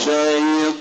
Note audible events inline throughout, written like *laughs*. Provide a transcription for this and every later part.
الشيطان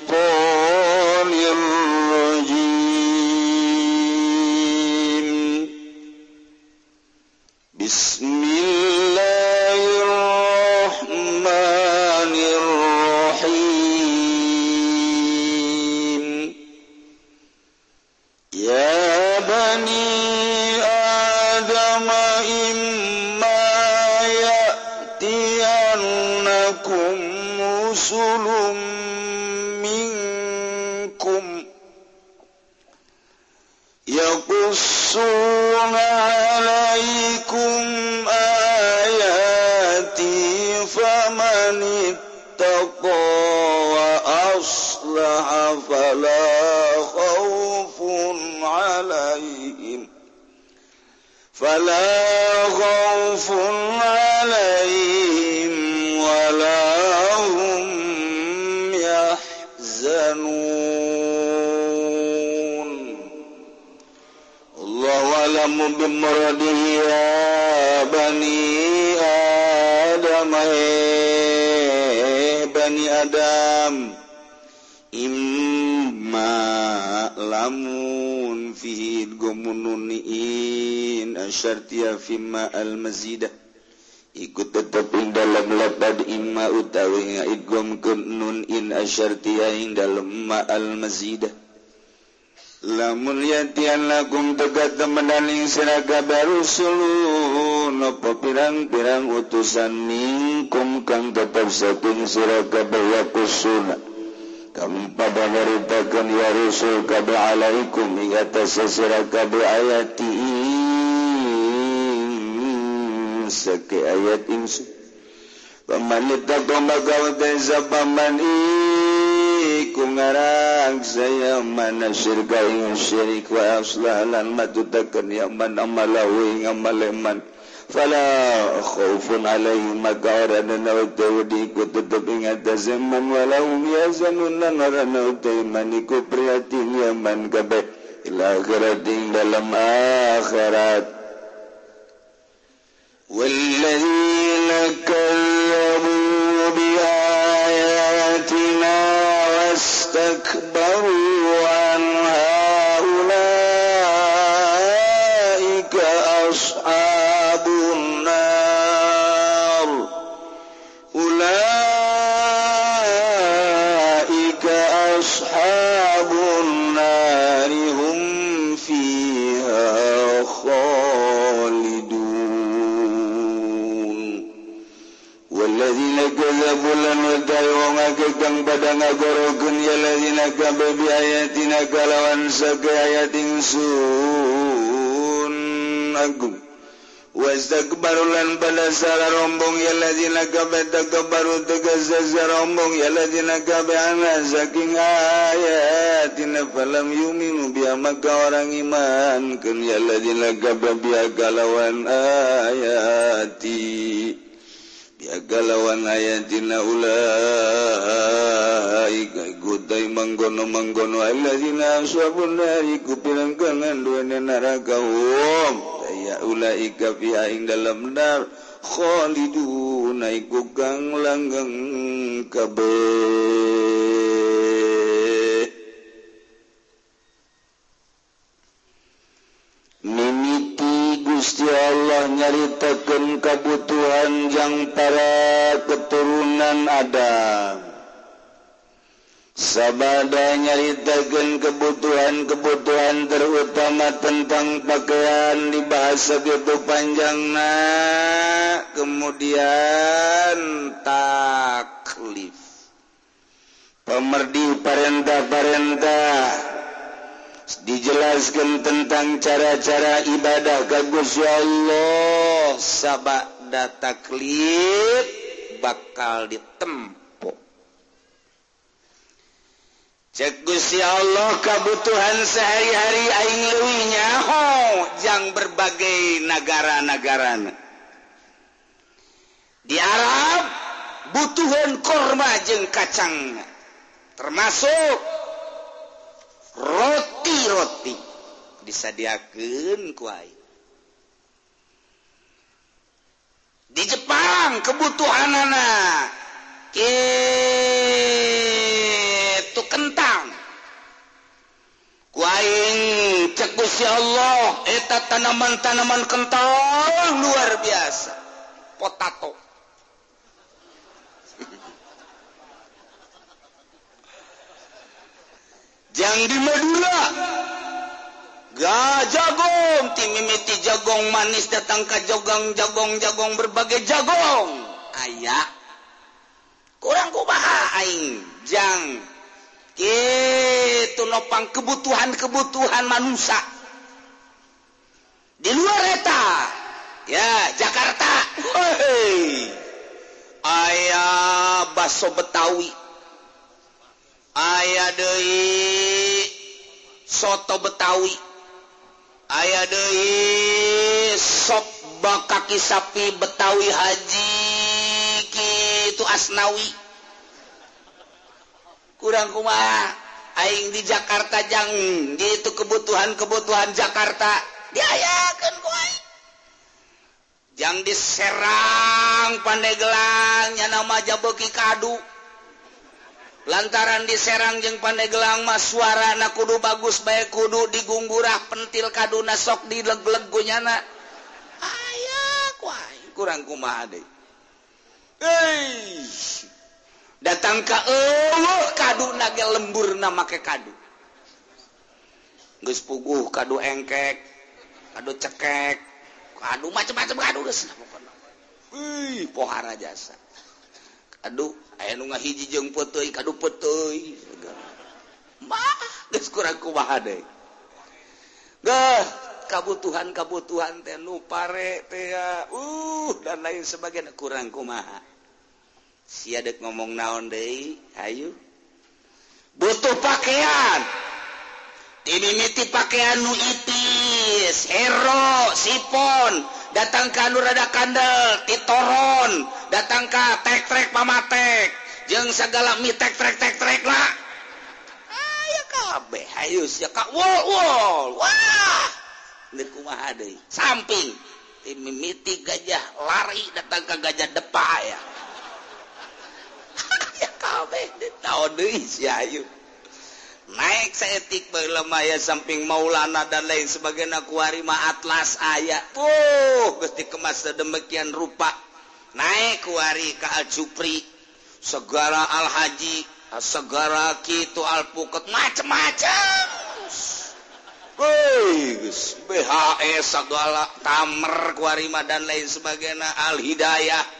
siragaba rusulun apa pirang-pirang utusan mingkum kang tetap saking siragaba yakusuna kami pada meritakan ya Rasul kabe alaikum ing atas siragaba ayati. Sake ayat insu pamanita kumagawa tayo sa pamanin iku ngarang saya mana syirka ing syirik wa aslahalan matutakan yaman amalawi ing amaleman fala khaufun alaihim maka orang na nautawdi ko tetap ingat zaman walau yazanun na naranautai maniku prihatin yaman gabe ila akhirating dalam akhirat والذين كذبوا بآياتنا واستكبروا ay wong kang pada ngagorogen yalazina kabe ayatina kalawan sake ayat sun agung wastakbarulan pada salah rombong yalazina kabe takabaru tegasa rombong yalazina kabe ana saking ayatina falam yuminu biya maka orang iman kan yalazina kabe biya kalawan ayati galawan ayatina uladay manggono manggono suabuikuangan naraga um. ula ing dalam dar. Kholidu naiku kang langgeng kabeh. mimiti Gusti Allah nyaritakan kebutuhan yang para keturunan Adam. Sabada nyaritakan kebutuhan-kebutuhan terutama tentang pakaian di bahasa gitu panjangna kemudian taklif. Pemerdi perintah-perintah dijelaskan tentang cara-cara ibadah. Kagus ya Allah. Sabak data klip bakal ditempuh. Cekus ya Allah kebutuhan sehari-hari aing lewinya ho yang berbagai negara-negara. Di Arab butuhan korma jeng kacang. Termasuk roti-roti. Disadiakan kuai di Jepang kebutuhan anak itu kentang kuaing cek Gusti Allah eta tanaman-tanaman kentang luar biasa. Potato. jangan di Madura gak jagong. Timimiti jagong manis datang ke jogong jagong jagong berbagai jagong. Ayak kurang kumaha aing. Jang. Itu nopang kebutuhan-kebutuhan manusia. Di luar eta. Ya Jakarta. Ayah baso Betawi. aya Dehi soto Betawi. Aya Dehi sop bakaki sapi Betawi Haji itu Asnawi. Kurang kuma Aing di Jakarta jang. Gitu kebutuhan-kebutuhan Jakarta. Diayakan yang diserang Pandaigelangnya nama Jaboki Kadu. lantaran diserang jeung pandai mas suara na kudu bagus baik kudu digungurah pentil kaduna sok dileglegunyana kurang kuma datang ke Allah kadu naga lembur nama ke kadu. Geus puguh kadu engkek kadu cekek. Kadu macam-macam kadu geus pohara jasa. aduh aya nu ngahiji jeung peuteuy kadu peuteuy. Mah geus kurang kumaha deui geuh kabutuhan-kabutuhan teh nu pare teh uh dan lain sebagainya kurang kumaha. Si adek ngomong naon deui hayu. Butuh pakaian. Timimiti pakaian nu itis. Hero sipon. datang ke Nurrada kandel titoron datang ke tektrek pamatek. Jeng segala mi tek trek tek trek lah. Ayo kabeh ayo ya kak wol wol. Wah! Kumaha deui? Samping. Mimiti gajah lari datang ke gajah depa ya. *laughs* Ya kabeh tahu deui si ayu. naik sayatik berlemaya samping Maulana dan lain sebagai akuarima Atlas ayat Oh Gusti kemas demikian rupa. Naik kuari ke Al Jupri. Segara Al Haji segara Kitu Al Puket macam-macam BHS segala tamer kuarima dan lain sebagainya Al Hidayah.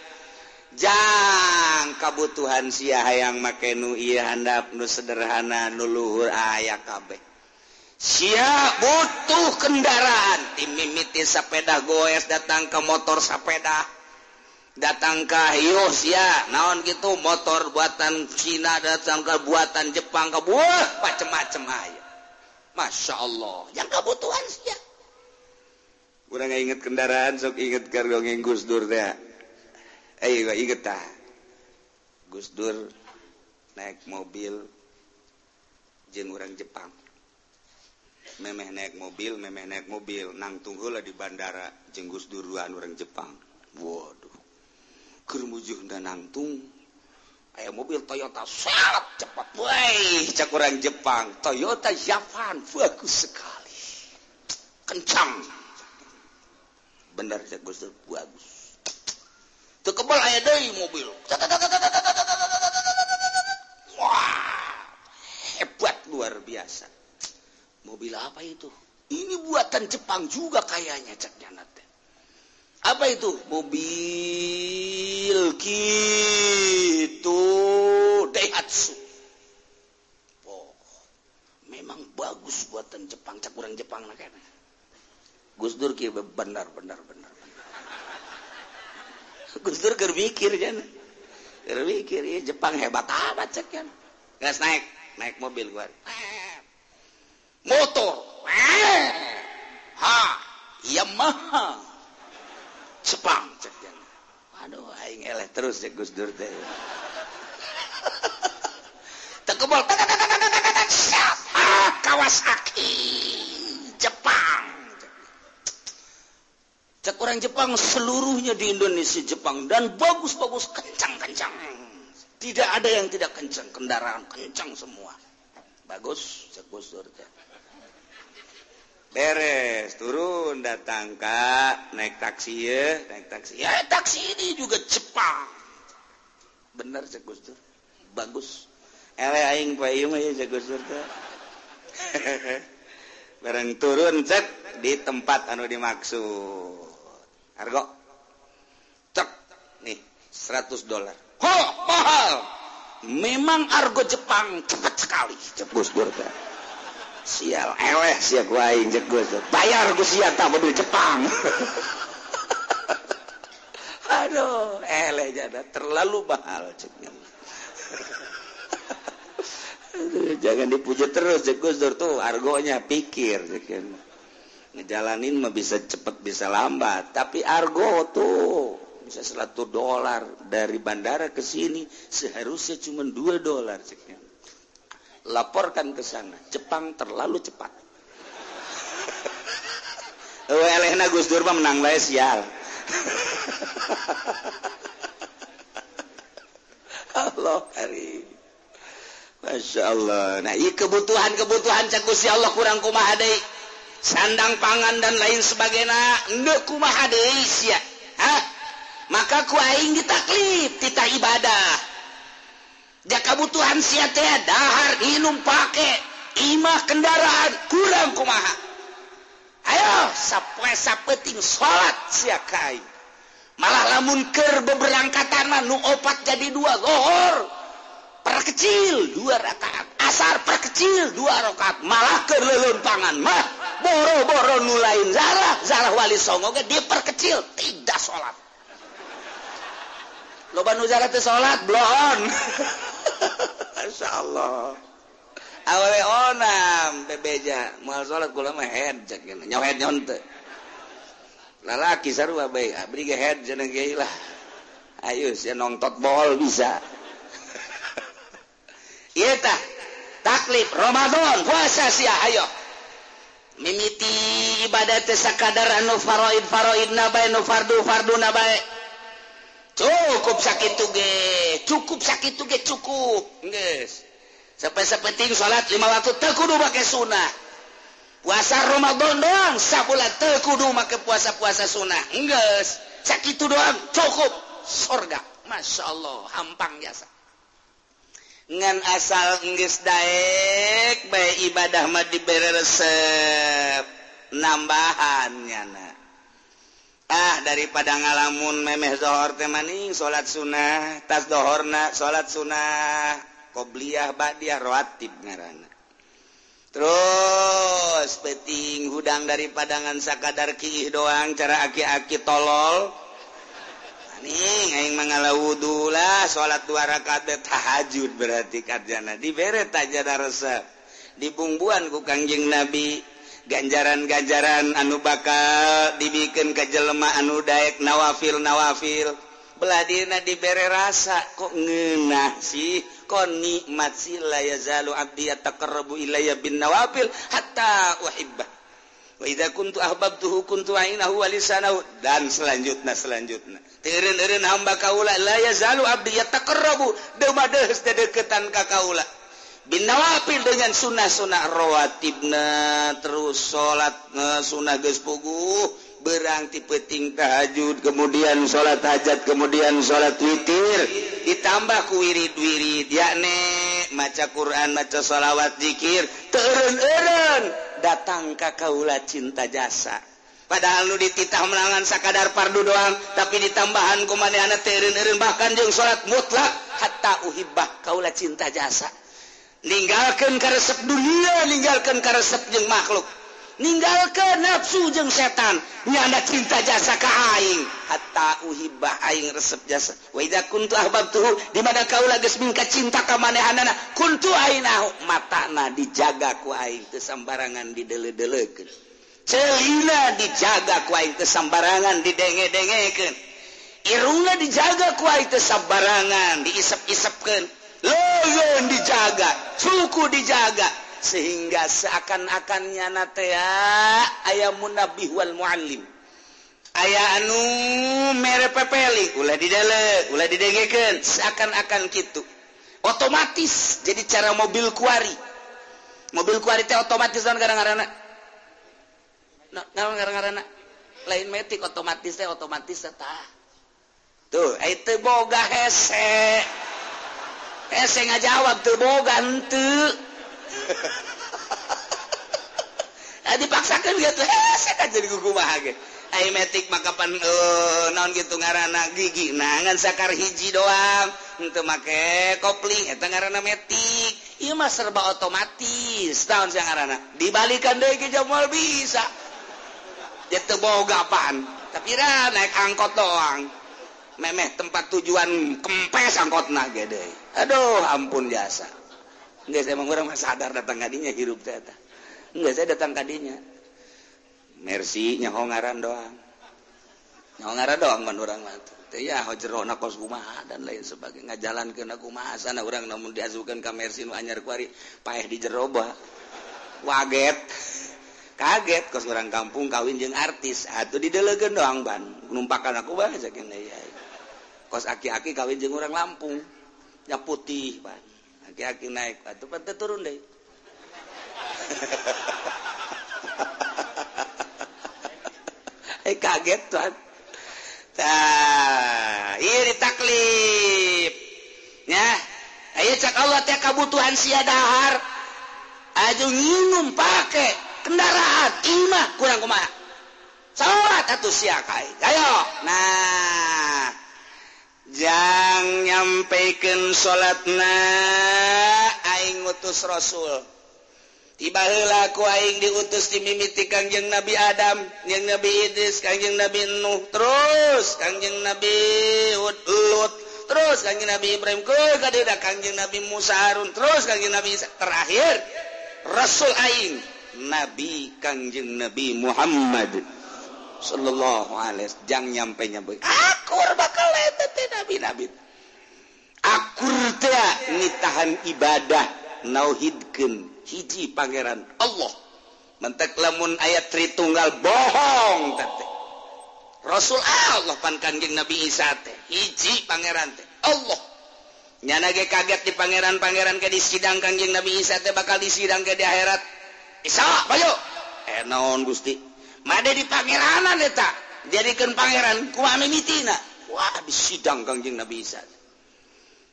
jangan kabutuhan sia yang make nu iya handap nu sederhana nuluhur aya kabeh. Siap butuh kendaraan. Tim mimiti sepeda goes datang ke motor sepeda datang ke hiu ya naon gitu motor buatan Cina datang ke buatan Jepang ke buah macem-macem aja. Masya Allah yang kebutuhan sia. Kurang inget kendaraan sok inget kargo nginggus dur deh Eh, ayo getah Gus Dur naik mobil jeng orang Jepang. Memeh naik mobil memeh naik mobil. Nang tunggulah di bandara jeng Gus Duruan orang Jepang. Waduh. Kermujuh dan nangtung ayo mobil Toyota salap cepat boy cak orang Jepang. Toyota Japan bagus sekali. Kencang. Bener cak Gus Dur bagus. Kebal aya mobil. Hebat luar biasa. Mobil apa itu? Ini buatan Jepang juga kayaknya ceknya nate apa itu? Mobil gitu. Daihatsu. Oh memang bagus buatan Jepang cak kurang Jepang nak Gus Dur benar benar benar Gustur keur mikir jana. Mikir ya Jepang hebat amat cek jana. Gas naik, naik mobil gua. Motor. Ha, Yamaha. Jepang cek jana. Aduh aing eleh terus ya Gus Dur teh. tekebol kawasaki. Cek orang Jepang seluruhnya di Indonesia Jepang. Dan bagus-bagus kencang-kencang. Tidak ada yang tidak kencang. Kendaraan kencang semua. Bagus cek Gus beres turun datangka naik taksi ya. Naik taksi. Ya taksi ini juga Jepang. Bener Gus bagus. Aing *laughs* bareng turun cek di tempat anu dimaksud harga? Cek nih 100 dolar. Ho mahal. Memang argo Jepang. Cepat sekali. Cek Gus Dur sial. Eleh siap waing cek Gus bayar Gus siap tak mobil Jepang. *laughs* Aduh eleh jada terlalu mahal cek *laughs* jangan dipuji terus cek Gus tuh argonya pikir cek ngejalanin mah bisa cepet bisa lambat. Tapi argo tuh bisa 100 dolar. Dari bandara ke sini seharusnya cuma 2 dolar cek laporkan ke sana. Jepang terlalu cepat. *laughs* Oh, Elena Gus Dur menang lah sial. *laughs* Allah hari Masya Allah. Nah ini kebutuhan-kebutuhan cakus ya Allah kurang kumaha deh sandang pangan dan lain sebagainya. Maka ku aing ditaklif kita ibadah. Jaka butuhan siada dahar minum pakai imah kendaraan kurang kumaha. Ayo sappeting salat si malah lamunker beberangkatan manu opat jadi dua gohor perkecil dua rakaat. dasar perkecil dua rakaat malah kelelun pangan mah boro-boro nulain zarah. Zarah wali songo ge diperkecil tidak sholat. Loba nu zarah teh sholat blon *laughs* Masya Allah. Awewe onam bebeja. Moal sholat kula mah head cek gini. Nyohet nyonte lalaki sarua bae. Ah, Abdi ge head cenah ge lah. Ayo sia nongtot bol bisa. *laughs* Iya tah taklif. Romadhon puasa si ayo. Mimiti ibadat sakadar anu faroid faroid nabai nu fardu fardu nabai cukup sakit tuge cukup sakit tuge cukup. Guys sampai sepenting salat lima waktu tekudu pakai sunnah. Puasa Ramadan doang sabulan tekudu pakai puasa-puasa sunnah. Guys sakit itu doang cukup. Surga Masya Allah hampang biasa. ngan asal Inggris Daek baik ibadah mah diberesep nambahannya nah ah daripada ngalamun memeh zohor temaning salat sunnah tas dohorna salat sunnah. Qobliyah badiah roatib ngaran terus peting hudang dari padangan sakadar kiih doang cara aki-aki tolol nih mengala wudhulah salat dua rakaat tahajud berarti karjana. Dibere tajada resep. Dibumbuan ku Kangjeng Nabi. Ganjaran-ganjaran anu bakal dibikin kejelma anu Dayek nawafil nawafil beladina diberre rasa kok ngenah sih? Kon nikmat sila ya zalu abdi yataqarrabu ilayya bin nawafil hatta uhibba. dan selanjutnya selanjutnya. Teureun-eureun hamba kaula la yazalu abdi yataqarrabu. Deumadeus dedeukeutan ka kaula. Binwapil dengan sunnah-sunnah rawatibna terus salat e, sunnah gespugu berangti peting tahajud kemudian salat hajat kemudian salat witir. Ditambah ku wirid-wirid yakne maca Quran maca shalawat dzikir turun-urun datang ka kaula cinta jasa. Padahal lu dititah merangan sakadar pardu doang tapi ditambahan kumanehana terin-erin bahkan jeung salat mutlak hatta uhibah kaula cinta jasa. Ninggalkan karesep dunia ninggalkan karesep jeng makhluk. meninggalkan nafsu jeng setan. Nyanda cinta jasa kaing aing. Resep jasa. Wada kuntu ahbab tuh dimana kau lagi mingka cinta ke manehanana kuntu ainahu matana dijaga ku aing kesambarangan sambarangan didele-delekeun celina dijaga ku aing teu sambarangan didenge-dengekeun. Irungna dijaga ku aing teu sambarangan diisep-isepkeun. Loyon dijaga suku dijaga. sehingga seakan-akannya natea ah, nabi wal muallim. Aya anu mere pepeli ulah didele ulah didegeken seakan-akan gitu. Otomatis jadi cara mobil kuari. Mobil kuari teh otomatis kan gara-gara no, gara-gara lain metik otomatis teh otomatis teh tuh itu boga hese. Hese ngajawab tuh boga henteu. nah, dipaksakan gitu. Eh, jadi kuku bahagia. Metik makapan eh, uh, non gitu ngaran gigi. Nangan sakar hiji doang. Untuk make kopling eta ngaran metik. Iya mas serba otomatis. Tahun sang ngaran dibalikan deh ke jamal bisa. Jatuh boga apaan tapi ra naik angkot doang. Memeh tempat tujuan kempes angkot gede aduh ampun jasa. nggak saya emang orang mah sadar datang kadinya hirup teh nggak saya datang kadinya mercy nyaho ngaran doang. Nyaho ngaran doang man orang mah teh ya hojerona kos kumaha dan lain sebagainya. Ngajalan ke kumaha sana orang namun diasukan ke mercy nu anyar kuari paeh di jeroba waget. Kaget kos orang kampung kawin jeung artis. Ah, Atau di delegen doang ban. Numpakan aku bahasa kene ya kos aki-aki kawin jeung orang Lampung. Ya putih ban aki-aki naik atau pantai turun deh eh kaget tuan nah, ini ditaklif ya ayo cak Allah teh kebutuhan sia dahar aja minum pakai kendaraan imah kurang kumaha salat atau siakai ayo nah jangan nyampaikan salat na Aing utus Rasul. Tibaku Aing diutus dimimiti Kangjeng Nabi Adam yang Nabi Idris Kangjeng Nabi Nuh terus Kangjeng Nabi Hud terus Kangjeng Nabi Ibrahim ke Nabi Musa Harun terus Kangjeng Nabi Isa. Terakhir Rasul Aing Nabi Kangjeng Nabi Muhammad. Shallallahu jangan nyampe akur bakal nabi nabi akur nitahan ibadah nauhidken hiji Pangeran Allah. Mentek lamun ayat tritunggal bohong tete. Rasul Allah pan kanjeng Nabi Isa teh hiji Pangeran teh Allah. Nyana ge kaget di pangeran-pangeran ke di sidang kanjeng Nabi Isa teh bakal disidang ke di akhirat. Isa bayo eh naon Gusti? Made di pangeranan eta. Jadikan pangeran ku anu mitina. Wah di sidang kangjeng Nabi Isa.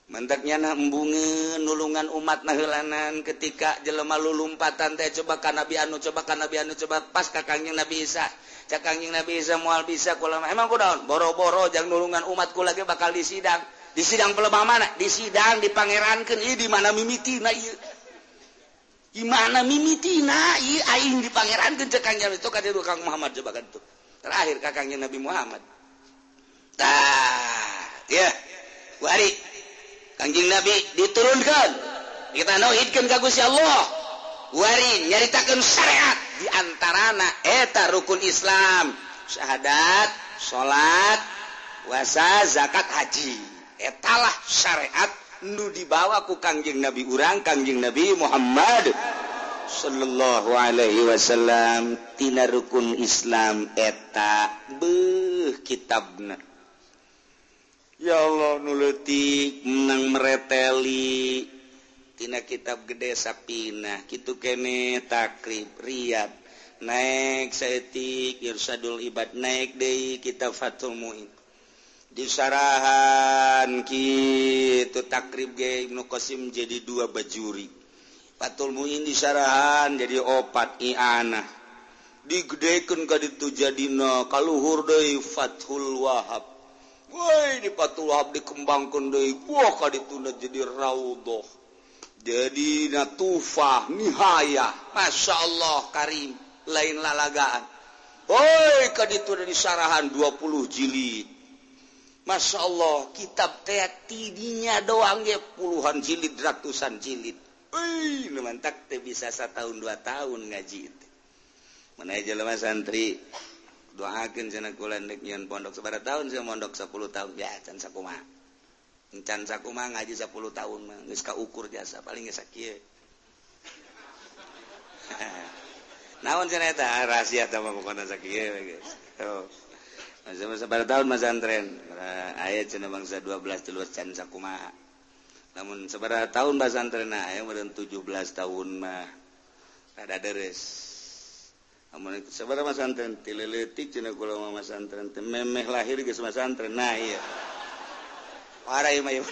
Mentaknya na embunge nulungan umat nahelanan ketika jelema lulumpatan teh coba ka Nabi anu coba ka Nabi anu coba pas ka kangjeng Nabi Isa. Cak kangjeng Nabi Isa moal bisa kula emang ku daun boro-boro jang nulungan umatku lagi bakal disidang. Di sidang pelemah mana? Di sidang dipangerankeun ieu di mana mimiti na ieu gimana mimitina ieu aing di pangeran teu Kang Jamil itu kata Kang Muhammad coba kan tuh. Terakhir kakangnya Nabi Muhammad. Tah ya. Wari. Kangjeng Nabi diturunkan. Kita nauhidkeun kagus Gusti Allah. Wari nyaritakan syariat. Diantara eta rukun Islam. Syahadat salat puasa zakat haji. Etalah syariat nu dibawa ku Kangjeng Nabi urang Kangjeng Nabi Muhammad. Shallallahu Alaihi Wasallamtina rukun Islam eta be kitab ya Allah nuletik menang meretelitina kitab gede sapinah gitu kene takrib Riyad naik sayatik Yersadul ibad naik De kitab Fatul Muin. disarahan gitu takrib Ibnu Qasim jadi dua bajuri. Fatul Muin disarahan jadi opat iana digedekeun ka ditu jadina kaluhur deui Fathul Wahab woi di Fathul Wahab dikembangkeun deui wah ka ditunda jadi raudhah. Jadi natufah nihaya Masya Allah karim lain lalagaan woi ka ditunda disarahan 20 jilid. Masya Allah kitab teh tidinya doang ya puluhan jilid ratusan jilid. Uy, mantap teh bisa setahun dua tahun ngaji itu mana aja lama santri. Doakan sana kulendek nyian pondok sebarang tahun saya pondok sepuluh tahun. Ya can sakuma. Can sakuma ngaji sepuluh tahun mah nggak suka ukur jasa paling nggak sakit. *laughs* Naon sana itu rahasia sama pokoknya sakit tahun Mazantren ayat cina bangsa 12 telur sakuma namun seberapa tahun Bazantren ayam 17 tahun mah ada deres. Namun seberapa masantren tileletik cina kalau mama santren memeh lahir ke masantren nah iya. Parah ya mah iya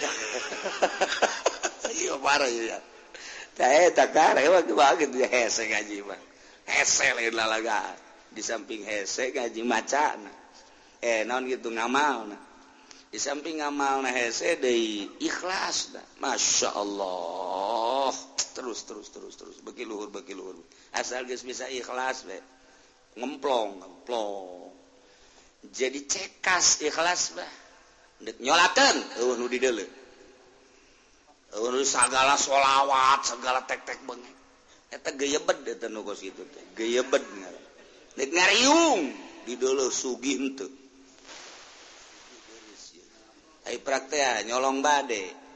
*laughs* parah ya tak tak parah waktu banget dia hese ngaji mah. Hese lain lalaga. Di samping hese ngaji macan eh non gitu ngamal nah. di samping ngamal nah hese deui ikhlas nah. Masya Allah terus terus terus terus. Bagi luhur bagi luhur. Asal guys bisa ikhlas be. Ngemplong ngemplong. Jadi cekas ikhlas bah dek uh nu di dele uh nu sagala solawat segala tek-tek beungeut eta geyebet eta nu geus kitu teh geyebed ngariung. Di deuleuh sugih henteu. Ay praktek nyolong bade.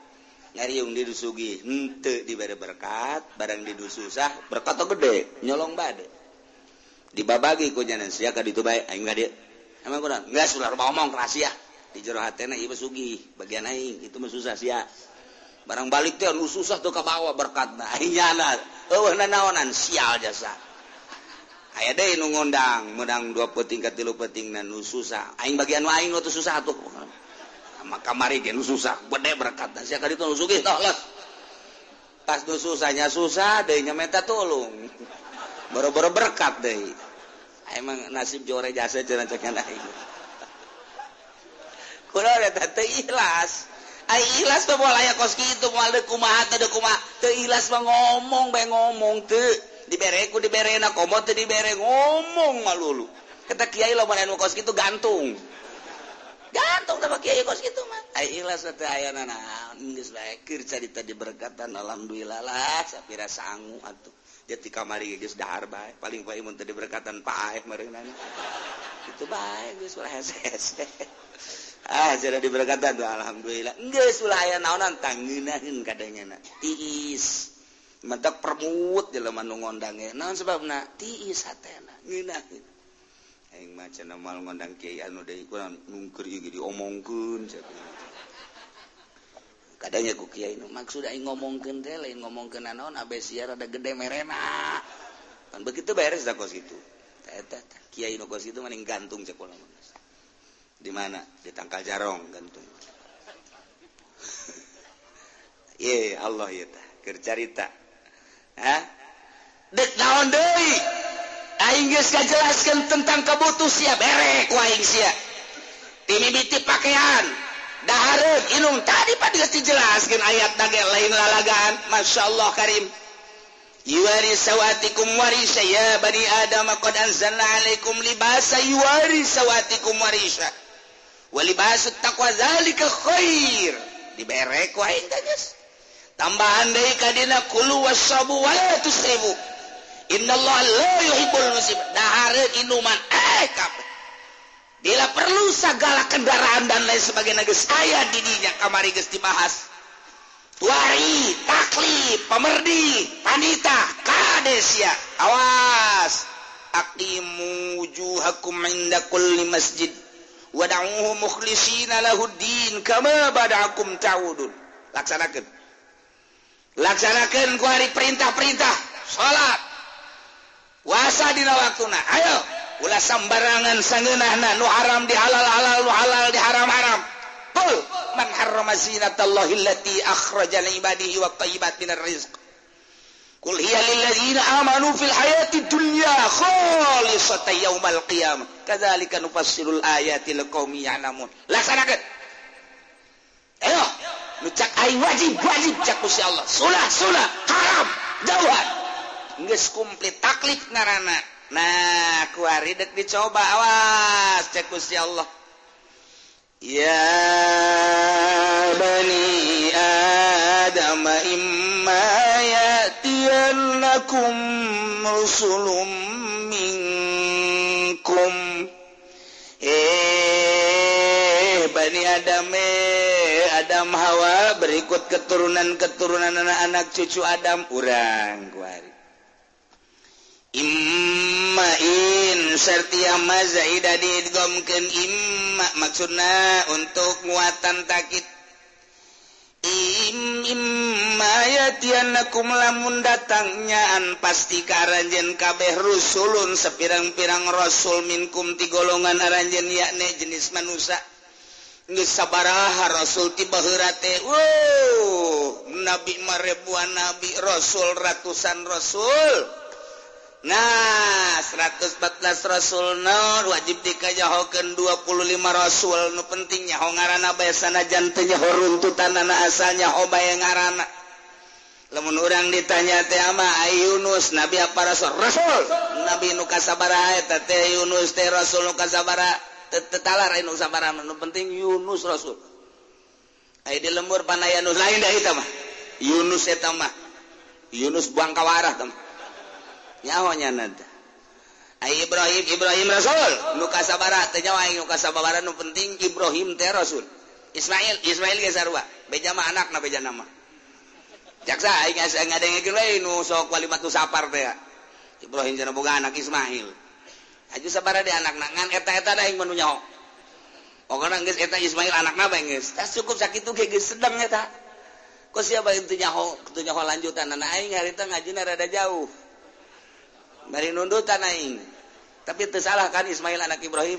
Nyariung didusugi henteu dibere berkat barang di susah berkat atau gede nyolong bade. Dibabagi ku jangan sia ka ditu bae aing dia. Emang kurang enggak sular ngomong rahasia. Di jero hatena ieu sugi bagian aing itu mah susah sia. Barang balik teh nu susah tuh ka bawa berkatna aing nyana. Eueuh nanaonan sial jasa. Aya deui nu ngondang menang dua peting ka tilu peting nu susah. Aing bagian aing nu susah tuh maka mari susah. Gede berkata saya kali tolong sugih? Tolos pas tuh susahnya susah deh nyemeta tolong. Baru-baru berkat deh emang nasib jore jasa jalan cekan aing kulo ya tante ikhlas. Ay ikhlas tuh bola ya kos gitu mal deh kumaha teh kumaha. Teh ikhlas mah ngomong bae ngomong teh dibere ku dibere na komot teh dibere ngomong malulu kata kiai lo anu kos gitu gantung. gantung cerita diberkatan Alhamdulillahlah sapphira sanggu atuh jadi kamari guys dahar baik paling baik menteri diberkatan Pak Marina itu baik guys ulah hehehe ah jadi diberkatan tuh Alhamdulillah. Enggak ulah ayah naonan tanginahin kadangnya nak tiis. Mentak permut di leman ngondangnya. Naon sebab nak tiis hatena nginahin eng macan mal ngondang kiai anu deui kurang nungkeur ieu ge diomongkeun kadangnya ku kiai nu maksud aing ngomongkeun teh lain ngomongkeun naon abe siar ada gede merena. Kan begitu beres dah kos itu. Eta kiai nu kos itu mending gantung cek ulah di mana? Di tangkal jarong gantung. *laughs* Ye Allah ya tah. Keur carita. Ha dek naon deui? Inggrisnya jelaskan tentang kebutuh si berek timiti pakaian Daharun Inung tadi pada dijelaskan ayat target lain lalagaan. Masya Allah Karim Yuwatikum saya bad Adamaikum libasa yuwatikum wali takwair diberek tambahan dari kadinakulu was ribu Eh, bila perlu segala kendaraan dan lain sebagai neges saya didinya kamari guys dibahas. Tuari taklif pemerdi panita kades ya awas. Aqimu wujuhakum inda kulli masjid. Wad'uhu mukhlishina lahuddin kama bada'akum ta'udun. Laksanakan. Laksanakan ku hari perintah-perintah. Salat. puasa dina waktuna. Ayo ulah sambarangan sangenahna nu haram di halal halal nu halal di haram haram Qul man harrama zinatallahi allati akhraja li ibadihi wa thayyibat minar rizq. Qul hiya lil ladzina amanu fil hayati dunya khalisatan yaumal qiyamah. Kadzalika nufassilul ayati liqaumin ya'lamun. Laksanakeun. Ayo nu cak aing wajib wajib cak Gusti Allah. Sunah sunah haram jauhan. kumplit taklif narana nah kuaridek dicoba awas cekus ya Allah. Ya bani adam imma ya'tiyannakum rusulum minkum. Eh bani adam eh, Adam Hawa berikut keturunan-keturunan anak-anak cucu Adam. Urang kuari Imain sertiamazaidah digomken Imak maksudna untuk muatan takit. Im Imayatianakum lamun datangnyaan pasti karanjen kabeh rusulun sepirang-pirang rasul minkum ti golongan aranjen yakne jenis manusia sabaraha Rasul tibaate wow nabi marebuan nabi Rasul ratusan Rasul. Nah 114 Rasul Nur wajib dikajjahoken 25 Rasul. Nu pentingnya ho hongarana sana jantnya horuntutan anak asalnya hoba yang ngaana lemun orang ditanya teh tema Yunus nabi apa Rasul? Rasul. Nabi nu kasabara teh Yunus teh Rasul nu kasabara. Tetalar nu sabara nu penting Yunus Rasul. Ayo di lembur panaya nu lain dah itu mah. Yunus eta mah. Yunus buang kawarah mah. nyawanya nada. Ay Ibrahim Ibrahim Rasul. Lukas sabara tenyawa yang Lukas sabara nu penting Ibrahim teh Rasul. Ismail Ismail ge sarua. Beja mah anak na beja nama. Jaksa aing ngadengekeun we nu sok walimatu sapar teh. Ibrahim jeung boga anak Ismail. Aju sabara di anak nangan eta-eta da aing menu nyaho. Pokona geus eta Ismail anakna bae geus. Tas cukup sakitu ge geus sedeng eta. Kok siapa intinya ho, intinya ho lanjutan? Anak aing harita ngajina rada jauh. dari nundut tanaing tapi tersalah kan Ismail anak Ibrahim?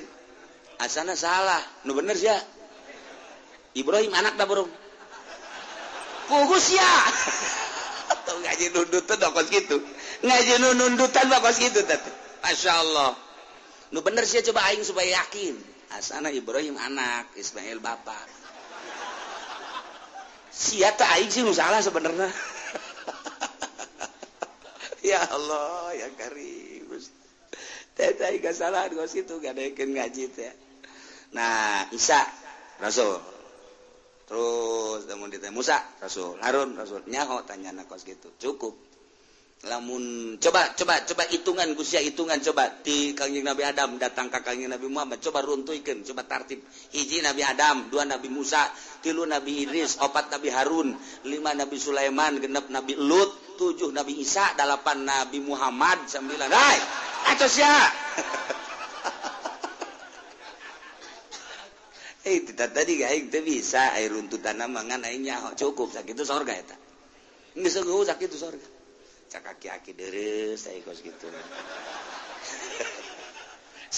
Asana salah. Nu bener ya Ibrahim anak dah burung. Kugus *laughs* ya atau ngaji nundutan dokos gitu ngaji nundutan dokos gitu tete Masya Allah. Nu bener sih coba aing supaya yakin. Asana Ibrahim anak Ismail bapak. Siapa aing sih nu salah sebenarnya. ya Allah ya Karim. Salah yang ngaji teh. Nah Isa Rasul. Terus temu Musa Rasul. Harun Rasul. Nyaho tanya nakos gitu. Cukup. lamun coba coba coba hitungan Guya hitungan coba. Di Kangjing Nabi Adam datang ke Kangjing Nabi Muhammad coba runtuhkan coba tartib. Hiji Nabi Adam dua Nabi Musa tilu Nabi Idris opat Nabi Harun lima Nabi Sulaiman genep Nabi Lut tujuh Nabi Isa delapan Nabi Muhammad sembilan. Hai atau *laughs* ya eh tidak tadi gaik itu bisa air runtutan mangan airnya cukup sakit itu sorga ya tak nggak sakit itu sorga. kaki-haki deres saya kos gitu. *laughs*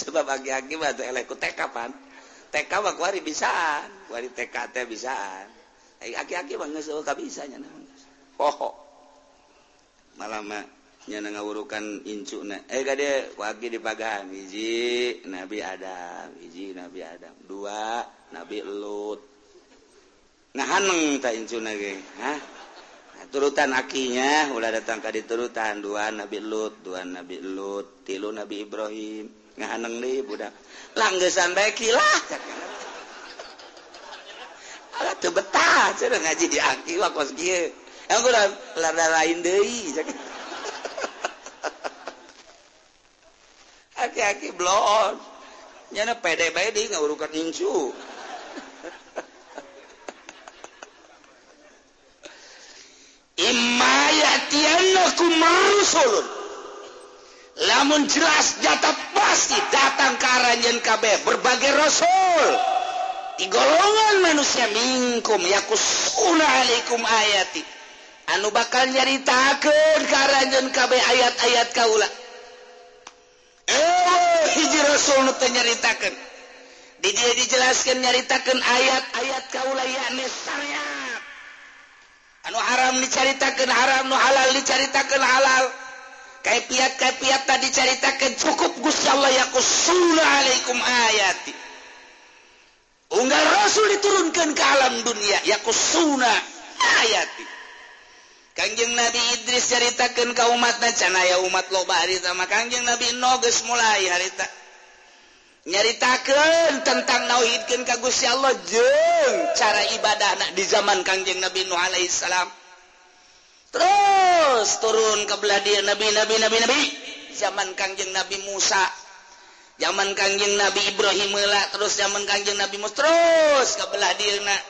Sebab aki-aki mah tuh elekku TK pan. TK mah kuari bisaan kuari TK teh bisaan. Aki-aki mah geus bisa nya poho. Malam nyana ngawurukan incuna eh gade kuaki di pagahan hiji Nabi Adam hiji Nabi Adam. Dua Nabi Lut. Nah haneng tak incuna ge hah? turutan akinya ulah datang ka diturutan dua nabi Lut dua nabi Lut tilu nabi Ibrahim. Ngahaneng deui budak. Langgesan bae kilah. Alah teu betah cenah ngaji di aki wa kos kieu. Yang kurang lada lain deui aki-aki blon. Nyana pede bae deui ngawurukan incu lamun jelas jatah pasti datang karanjen KB berbagai rasul. Di golongan manusia mingkum yakusunaikum ayati. Anu bakal nyaritakan karanjen KB ayat-ayat kaula. Eh hiji rasul nu nyaritakan dijelaskan nyaritakan ayat-ayat kaula yakni syariat. anu haram diceritakan haram nu halal diceritakan halal. Kaifiat kaifiat tadi diceritakan cukup Gusti Allah yaqussuna alaikum ayati. Unggal rasul diturunkan ke alam dunia yaqussuna ayati. Kangjeng Nabi Idris ceritakan ke umatnya cana ya umat loba harita maka Kangjeng Nabi noges mulai harita. nyaritakan tentang nauhidkan kagusya Allah jeng cara ibadah anak di zaman Kangjeng Nabi Nuh alaihissalam terus turun ke belah dia Nabi Nabi Nabi Nabi. Zaman Kangjeng Nabi Musa. Zaman Kangjeng Nabi Ibrahim lah terus zaman Kangjeng Nabi Musa. Terus ke belah dia nak.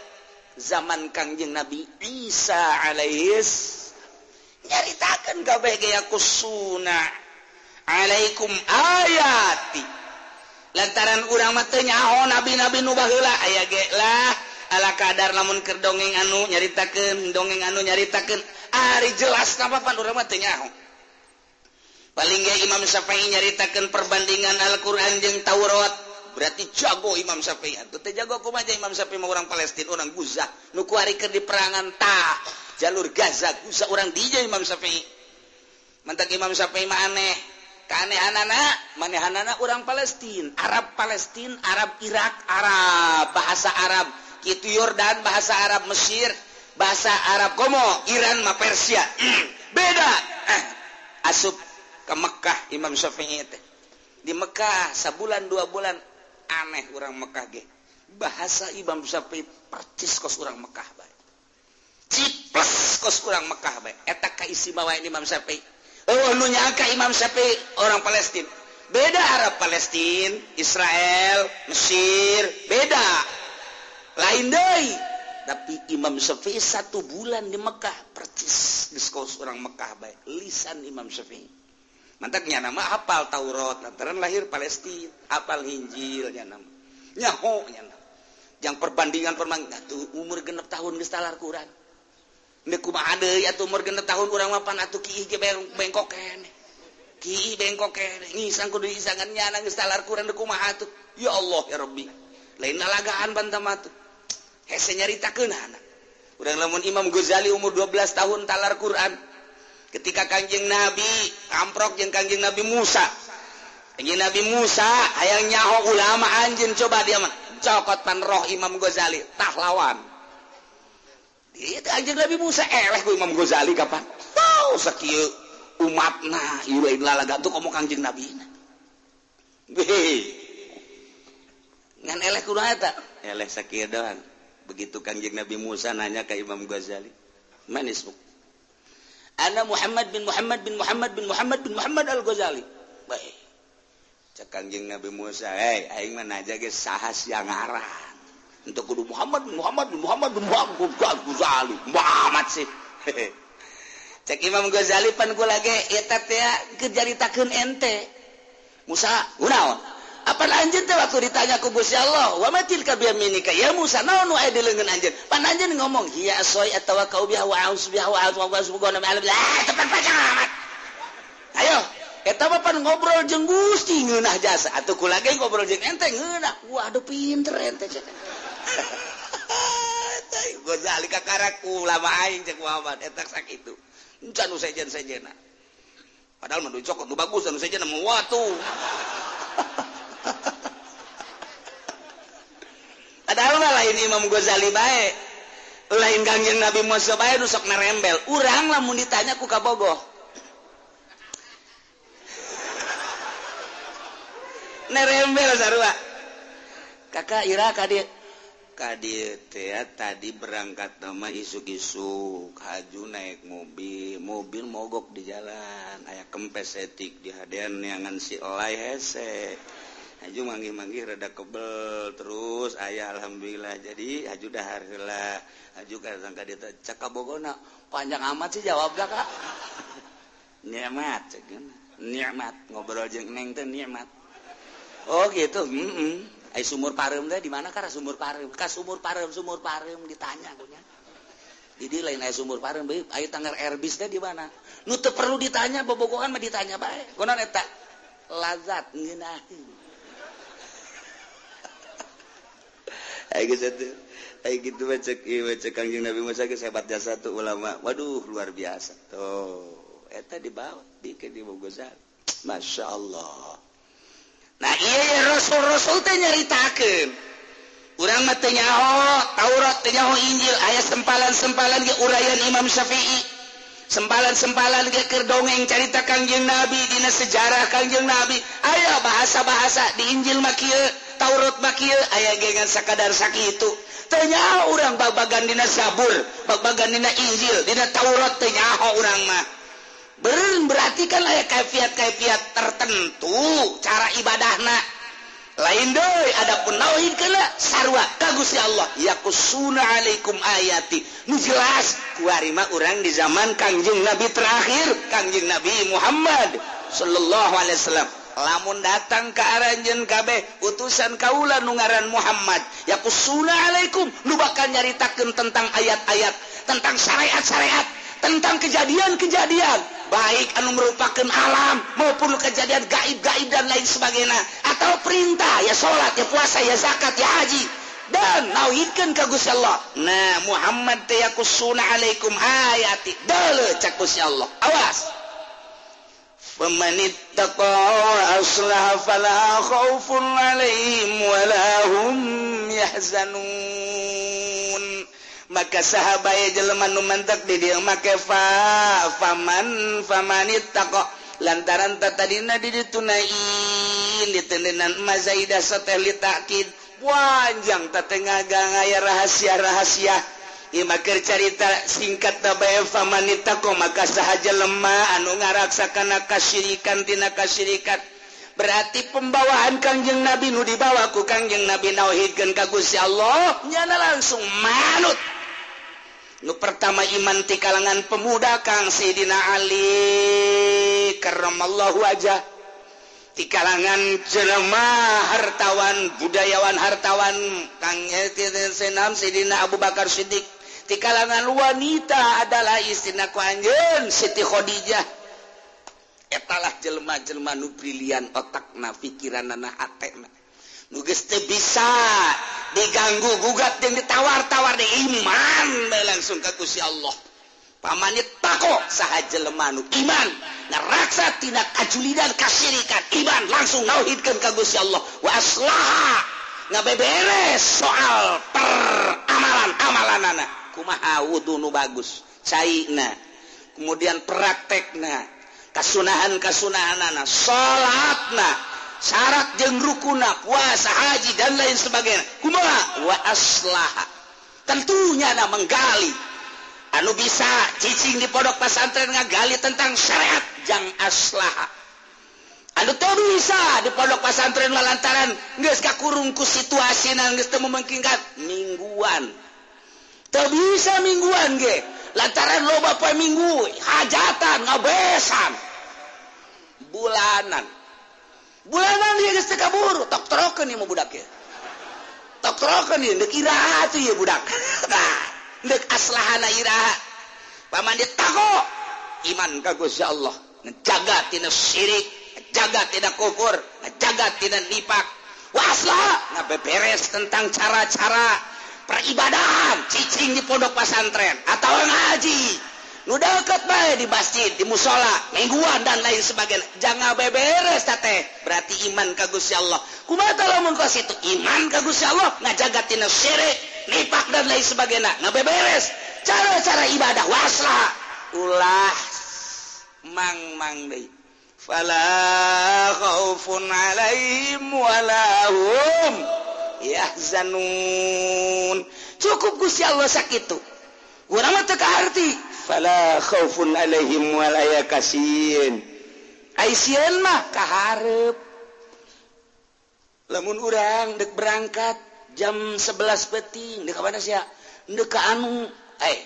Zaman Kangjeng Nabi Isa alaihis nyaritakan kabeh gaya kusuna. Alaikum ayati. lantaran urang matanya oh nabi-nabi nubahlah aya gelah ala kadar namun ke dongeng anu nyaritakan dongeng anu nyaritakan Ari jelas napapan urang matanya paling Imam Syafi'i nyaritakan perbandingan Al-Quran yang Taurat. Berarti jago Imam Syafi'i. Itu teh jago kumaja Imam Syafi'i mau orang Palestina orang Gaza. Nu ke di perangan ta jalur Gaza Guza orang dija Imam Syafi'i. Mantak Imam Syafi'i mah aneh. keanehanana manehanana orang Palestine Arab Palestine Arab Irak Arab bahasa Arab. Itu Yordan bahasa Arab Mesir bahasa Arab Komo Iran ma Persia. Mm, beda. Eh, asup ke Mekkah Imam Syafi'i teh. Di Mekkah sebulan dua bulan aneh orang Mekkah ge. Bahasa Imam Syafi'i percis kos orang Mekkah baik ciples kos orang Mekkah baik eta kaisi bawa Imam Syafi'i. Oh, lu nyangka Imam Syafi'i orang Palestina. Beda Arab Palestina, Israel, Mesir, beda. Lain deui. Tapi Imam Syafi'i satu bulan di Mekah percis diskurs orang Mekah baik lisan Imam Syafi'i. Mantaknya nama hafal Taurat, lantaran lahir Palestina, hafal Injil nya nama. Nyaho nya nama. Yang perbandingan perbandingan umur genep tahun geus talar kurang tahun urangpan bengkok bengkok kene ngisang kudu isangan nyana geus talar kurang de kumaha tuh. ya Allah ya Rabbi. lain nalagaan bantamatu hese nyarita anak udah lamun Imam Ghazali umur 12 tahun talar Quran. Ketika kanjeng Nabi amprok yang kanjeng Nabi Musa. Kanjeng Nabi Musa ayang nyaho ulama anjing coba dia mah. Cokot panroh Imam Ghazali. Tah lawan. Nabi Musa. Eh, Imam Ghazali kapan? Oh, umat Kanjeng Nabi. Doang. Begitu Kanjeng Nabi Musa nanya ke Imam Ghazali manis Ana Muhammad bin Muhammad bin Muhammad bin Muhammad bin Muhammad Al-Ghazali. Baik. Cek Kanjeng Nabi Musa "Hei, aing hey, aja ge sah yang arah untuk kudu Muhammad Muhammad Muhammad bin Muhammad bin Ghazali Muhammad sih cek Imam Ghazali pan gua lagi eta teh kejaritakeun ente. Musa kunaon apa lanjut teh waktu ditanya ku Gusti Allah? Wa matil ka bi biyaminika ya Musa naon nu aya di leungeun anjeun? Pan anjeun ngomong hiya soy atawakau biha wa aus biha wa aus wa subhana ma alam tepat pacamat ayo eta mah pan ngobrol jeung Gusti ngeunah jasa. Atuh ku lagi ngobrol jeung ente ngeunah. Waduh pinter ente cek. ulama padahal mendu cokot nu bagus anu sejen nama watu padahal mah lain Imam Ghazali bae lain kangjeng Nabi Musa bae nu sok nerembel urang lamun ditanya ku kabogoh nerembel sarua kakak ira ka dieu tadi berangkat nama isuk-isuk haju naik mobil mobil mogok di jalan ayah kempes etik di hadian nyangan si olay hese. Haju manggih-manggih rada kebel terus ayah alhamdulillah jadi haju daharlah haju karena dia cakap bogona panjang amat sih jawab gak kak. *laughs* Nikmat nikmat ngobrol jeng neng teh nikmat. Oh gitu mm -mm. Ay, sumur parem teh di mana karena sumur parem? Kas sumur parem sumur parem ditanya punya jadi lain ayah sumur parem baik. Ayah tanggar erbis teh di mana? Nu perlu ditanya bobogohan mah ditanya baik konon eta? Lazat ngeunaheun *laughs* gitu Nabi Musabat satu ulama. Waduh luar biasa. Tuheta dibawa bikin di Masya Allah Nah, iya rasul-rasul nyaritakan kurang matenyaho Tauratnyaho Injil ayah sempalan-sempalan ke uraian Imam Syafi'i. Sempalan-sempalan gekir dongeng carita Kangjeng Nabi Dina sejarah Kangjeng Nabi. Ayaah bahasa-bahasa di Injil Makil Taurat Makil aya gengan sekadar sakit itu tanya orang bak-bagan Dina sabur babagan Dina Injil Dina Taurat tenyaho orang mah. ber berarti kan layak kaifiat-kaifiat tertentu cara ibadahna. Lain doi adapun nauhid kena sarwa kagusti Allah. Yakusuna alaikum ayati. Nu jelas kuarima orang di zaman kangjeng nabi terakhir kangjeng nabi Muhammad sallallahu alaihi wasallam. Lamun datang ke aranjen kabeh utusan kaula nungaran Muhammad. Yakusuna alaikum nu bakal nyaritakeun tentang ayat-ayat tentang syariat-syariat tentang kejadian-kejadian. baik anu merupakan alam maupun kejadian gaib-gaib dan lain sebagainya. Atau perintah ya salat ya puasa ya zakat ya haji. Dan nauhidkan ka Gusti Allah. Nah Muhammad teh yakusuna alaikum ayati. Dale cak Gusti Allah. Awas. Famanit taqa wa fala khaufun alaihim wa hum yahzanun. maka sahabat jeleman numentak di dia make fa faman famanit tako lantaran tatadina di ditunain ditendenan mazaidah satelit takkid wanjang tatengah gangaya rahasia rahasia Imakir carita singkat tabae famanit tako maka sahaja lemah anu ngaraksakan kasirikan tina kasirikat berarti pembawaan Kangjeng Nabi nu dibawaku Kangjeng Nabi nauhidkeun ka Gusti Allah nyana langsung manut. nu pertama imanti kalangan pemuda Kang Sayyidina Ali karemallahu wajah. Di kalangan jelema hartawan budayawan hartawan Kang Senam Sayyidina Abu Bakar Siddiq. Di kalangan wanita adalah istina ku anjeun Siti Khadijah. Etalah jelema-jelema nu brilian otakna pikiranna hatena nugis bisa diganggu gugat yang ditawar-tawar di iman langsung ke Gusti Allah. Pamannya tako sahaja lemanu iman. Neraksa tindak ajulidan kasirikan. Iman. Langsung nauhidkan ke Gusti Allah. Wa aslaha ngabeberes soal peramalan amalan anak kumaha wudu bagus? Caina. Kemudian praktekna. Kasunahan kasunahan anak salatna. syarat jeng rukuna puasa haji dan lain sebagainya. Kuma wa aslaha. Tentunya ada menggali. Anu bisa cicing di pondok pesantren ngagali tentang syariat jang aslaha. Anu teu bisa di pondok pesantren lantaran nggak kakurung ku situasi nang geus memungkinkan mingguan. Teu bisa mingguan ge. Lantaran loba poe minggu hajatan ngabesan. Bulanan. bulanan dia geus kabur tok troken ieu budak tok troken ieu deuk iraha tuh ieu budak. Nah dek aslahana iraha paman dia tako iman ka Gusti Allah. Ngejaga tina syirik ngejaga tina kufur ngejaga tina nifak. Waslah ngabeberes tentang cara-cara peribadahan cicing di pondok pesantren atau ngaji. nukat baik di masjid di musola mingguan dan lain sebagainya jangan beberes teh berarti iman kagus ya Allah. Kubatala mengkos itu iman kagus ya Allah ngajaga tina syirik nipak dan lain sebagainya nggak beberes cara-cara ibadah wasla ulah. Mang mang deh fala khaufun alaihim ولا هم يحزنون cukup Gusti Allah sakit tuh urang mah teu kaharti. fala khaufun alaihim wala kasin Aisyah mah kaharep lamun urang dek berangkat jam 11 peting dek mana sih dek ka anu eh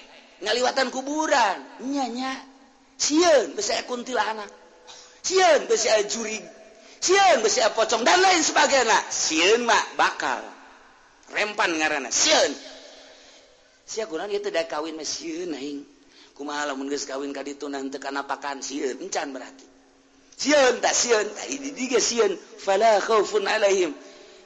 ngaliwatan kuburan. Nyanya sieun besi kuntilanak. Sieun besi jurig. Sieun besi pocong dan lain sebagainya. Sieun mah bakal rempan ngarana sieun. Sia kurang itu dah kawin mah sieun aing kumaha lamun geus kawin ka ditu nan teu kana pakan sieun encan berarti. Sieun ta sieun ta ini diga sieun. Fala khaufun alaihim.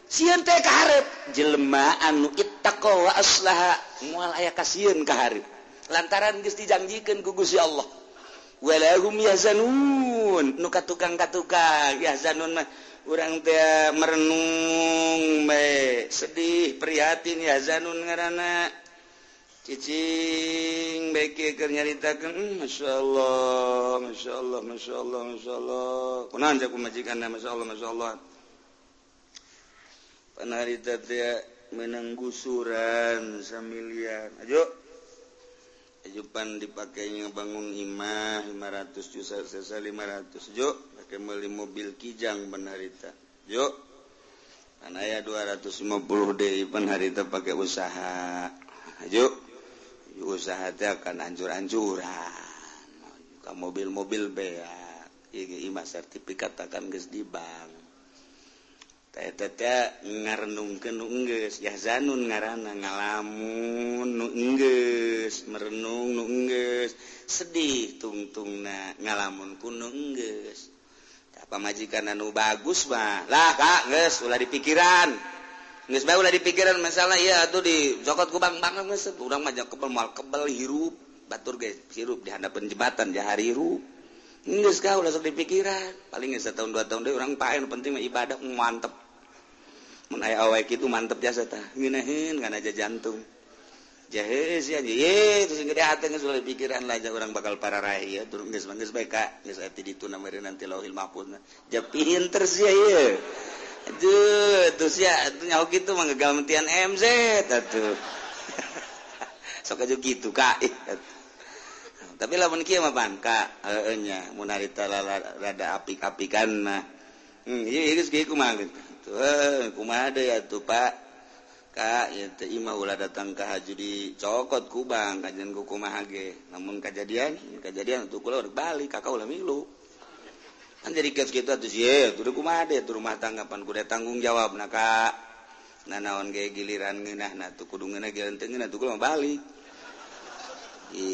Sieun teh kaharep? Jelema anu ittaqa wa aslaha. Moal aya ka sieun kaharep. Lantaran geus dijanjikeun ku Gusti Allah. Wala hum yahzanun. Nu katukang katukang yahzanun mah urang teh merenung bae. Sedih prihatin yahzanun ngaranna cicing baiknyaritakan Masya Allah Masya Allah Masya Allah Masya Allah. Kunahan aku majikan Masya Allah Masya Allah. Penarita dia menenggusuran sambilian ayo. Ajupan dipakainya bangun imah 500 juta sesa 500 jo pakai beli mobil kijang penarita. Jo ya 250 deh penarita pakai usaha. Ayo. diusahakan anjur-anjuran. Buka mobil-mobil bea IGIMA sertifikat akan guys di bank. Ngarenung kenungges ya Zanun ngaana ngalamun nungges merenung nungges sedih tungtung na ngalamun kunungges apa majikan anu bagus Bahlahlah Kak guys ulah di pikiran. ulah dipikiran masalah ya tuh di Jokot Kubang banget orang majak kebel mal kebel hirup. Batur guys hirup di hadapan jembatan ya hari hirup. Nggak kau langsung dipikiran paling nggak setahun dua tahun deh orang pakai penting ibadah mantep. Aya awake itu mantep jasa tah. Nginahin karena aja jantung. Jahe sih ye terus gede hati nggak sudah dipikiran lah orang bakal para raya turun nggak semangat beka nggak saya tidak itu nanti lauhil mahfud jadi pinter sih ya nya gitu menggamtian MZ so gitu kak. *laughs* Tapi lamun Bangkanya munarita rada api-api karena ada ya tuh Pak? Ka imah ulah datang ke haju di cokot kubang kajian kukumahage namun kejadian kejadian untuk keluar balik kakak ulah milu. rumah tanggapan kuda tanggung jawab naka nanaon kayak giliran ngenah na tuh kudu ngenah gelenteng ngenah tuh balik i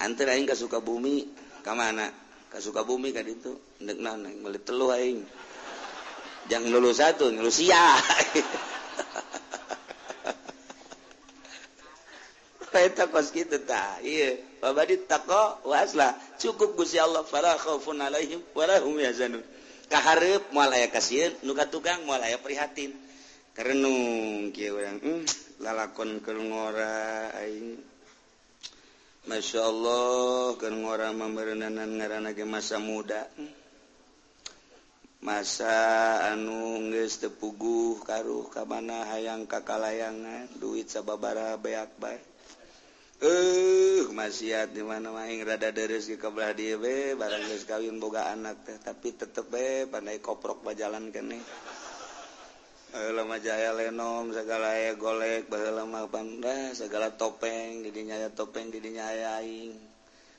antar aing ke Sukabumi ka mana? Suka bumi kan itu ndek naon aing telu aing. Jang lulus satu lulus sia. *laughs* Eta kos gitu tah, iya. walah cukup Guya Allah kaharep mualaya kasir nuka tukang mualaya prihatin. Karenung kieu urang hmm, lalakon keur ngora aing. Masya Allah keur ngora mameureuneunan ngaranna ge masa muda. Hmm. masa anu geus teu puguh karuh ka mana hayang kakalayangan duit sababara beak bae eh maksiat di mana main rada deres ke kebelah dia be. Barang geus kawin boga anak teh tapi tetep be pandai koprok bajalan kene. Lama jaya lenom segala ya golek baheula mah panda segala topeng didinya ya topeng didinya ya aing.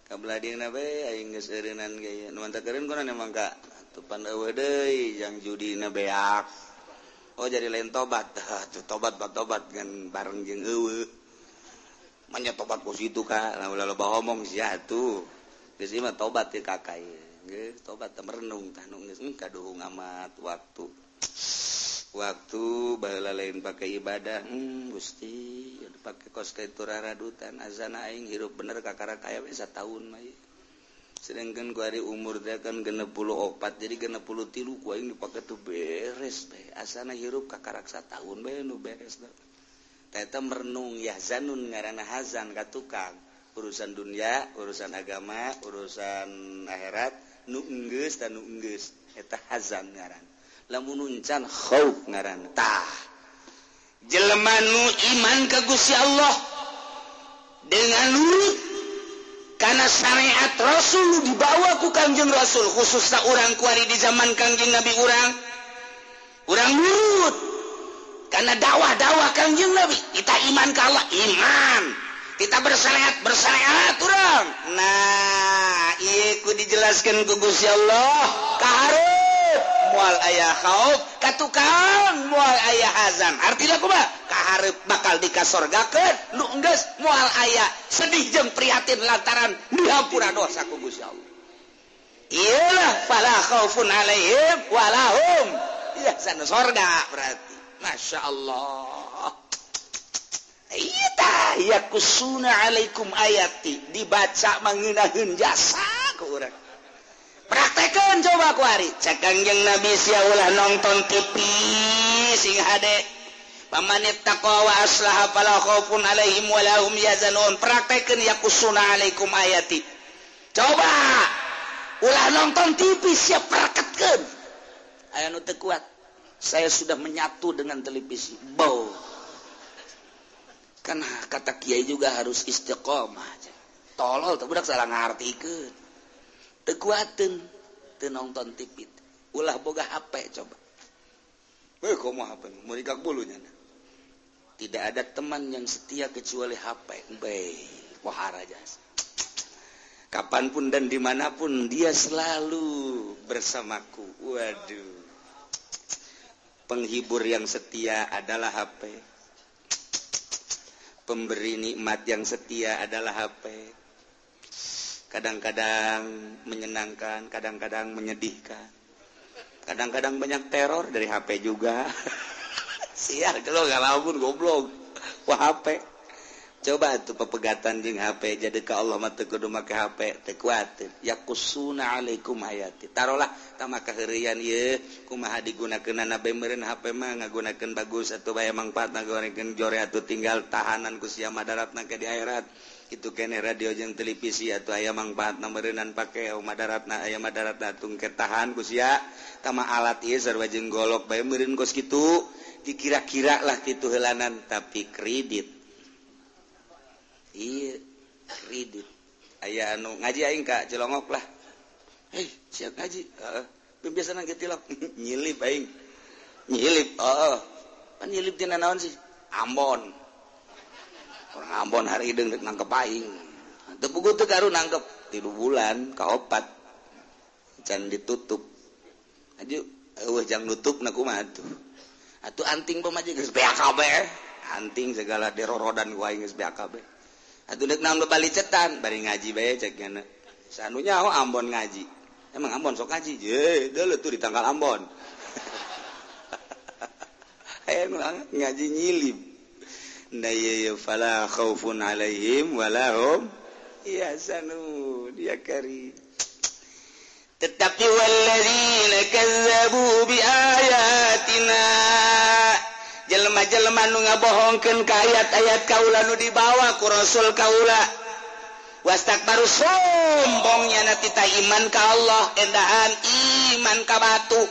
Kabelah dia na be aing geus eureunan gaya nu mantap keureun kuna emang ka tupan eueuh deui jang judina beak. Oh jadi lain tobat. *laughs* Tuh tobat bat tobat kan bareng jeung eueuh. manja tobat ku situ ka ulah loba omong si atuh ah, geus mah tobat ti kakai geus tobat teu merenung tah nu geus kaduhung amat waktu. Waktu baheula lain pakai ibadah hmm, gusti pakai kos ka turaradutan azana aing hirup bener kakara kaya we sataun mah sedangkan ku hari umur dia kan genep puluh opat jadi genep puluh tilu ku aing dipakai tuh beres bae asana hirup kakarak satahun bae nu beres dah merenung yazanun ngaran Hazan ka tukang urusan dunia urusan agama urusan akhirat nugges dan nugges eta Hazan ngaran. Lamun nuncan khauf ngarantah jelema nu iman ka Gusti Allah. Dengan nurut karena syariat Rasul dibawa ku Kanjeng Rasul. Khususnya orang kuari di zaman Kanjeng Nabi orang orang nurut karena dakwah-dakwah Kangjeng Nabi. Kita iman kalau iman. Kita bersyariat bersyariat orang nah iku dijelaskan ku Gusti Allah. Kaharep mual ayah khauf katukang mual ayah hazan artinya kumaha kaharep bakal dikasorgakeun nu enggeus mual ayah sedih jeung prihatin lantaran dihampura dosa ku Gusti Allah. Iyalah fala khaufun alaihim walahum iya sana sorga berarti. Masya Allah. Yakusunaikum ayati. Dibaca menginahun jasa kurang praktekkan coba kuari cekangjeng Nabi Syaulah nonton TV sing hade. Pamanit taqwa wa aslaha fala khaufun alaihim wa lahum yazanun. Praktekkeun yakusuna alaikum ayati. Coba. Ulah nonton TV siap praktekkan. Aya nu kuat. Saya sudah menyatu dengan televisi. Bau. Kan kata kiai juga harus istiqomah tolol tuh budak salah ngartikeun kekuatan tenonton tipit ulah boga HP coba? Eh kok mau HP mau bulunya? Tidak ada teman yang setia kecuali HP baik. Wahara jas kapan pun dan di mana pun dia selalu bersamaku. Waduh penghibur yang setia adalah HP pemberi nikmat yang setia adalah HP kadang-kadang menyenangkan kadang-kadang menyedihkan. Kadang-kadang banyak teror dari HP juga. *laughs* Siar kalau nggak pun goblok. Wah HP coba tuh pepegatan jeng HP jadi ke Allah mata kudu make HP teu kuatir yakusuna alaikum hayati. Tarolah tamaka heureuan ye kumaha digunakeunana beumeun HP mah ngagunakeun bagus atuh bae mangfaatna gorengkeun jore atuh tinggal tahanan ku sia madaratna ke di akhirat. Itu kene radio jeung televisi atuh aya mangfaatna meureunnan pake madaratna aya madaratna tung ketahan ku sia. Tama alat ieu sarwa jeung golok bae meureun kos kitu. Dikira-kira lah kitu helanan tapi kredit aya anu ngajiing Ka celongok lah. Hey, siap ngaji. Uh, *laughs* nyilip aing. Nyilip oh, oh. nyilip tina naon sih? Ambon. Orang Ambon hari ini nangkep aing. Tepugu tuh karu nangkep. Tilu bulan kaopat. Can ditutup. Aja uh, jang nutup naku mah tuh? Atuh anting pemaji geus BAKB anting segala derorodan gua aing geus BAKB Bali cetan bari ngaji bay sandunya oh, Ambon ngaji. Emang Ambon sok ngaji? Je dulu tuh di tanggal Ambon. *laughs* Ayo ngaji nyilip. Na fala khaufun alaihim wala hum yahzanu dia kari. Tetapi walladzina kazzabu bi ayatina. jelma-jelma nu ngabohongken ke ayat-ayat kaula nu dibawa ku rasul kaula. Wastak baru sombongnya natita iman ka Allah endahan iman ka batu.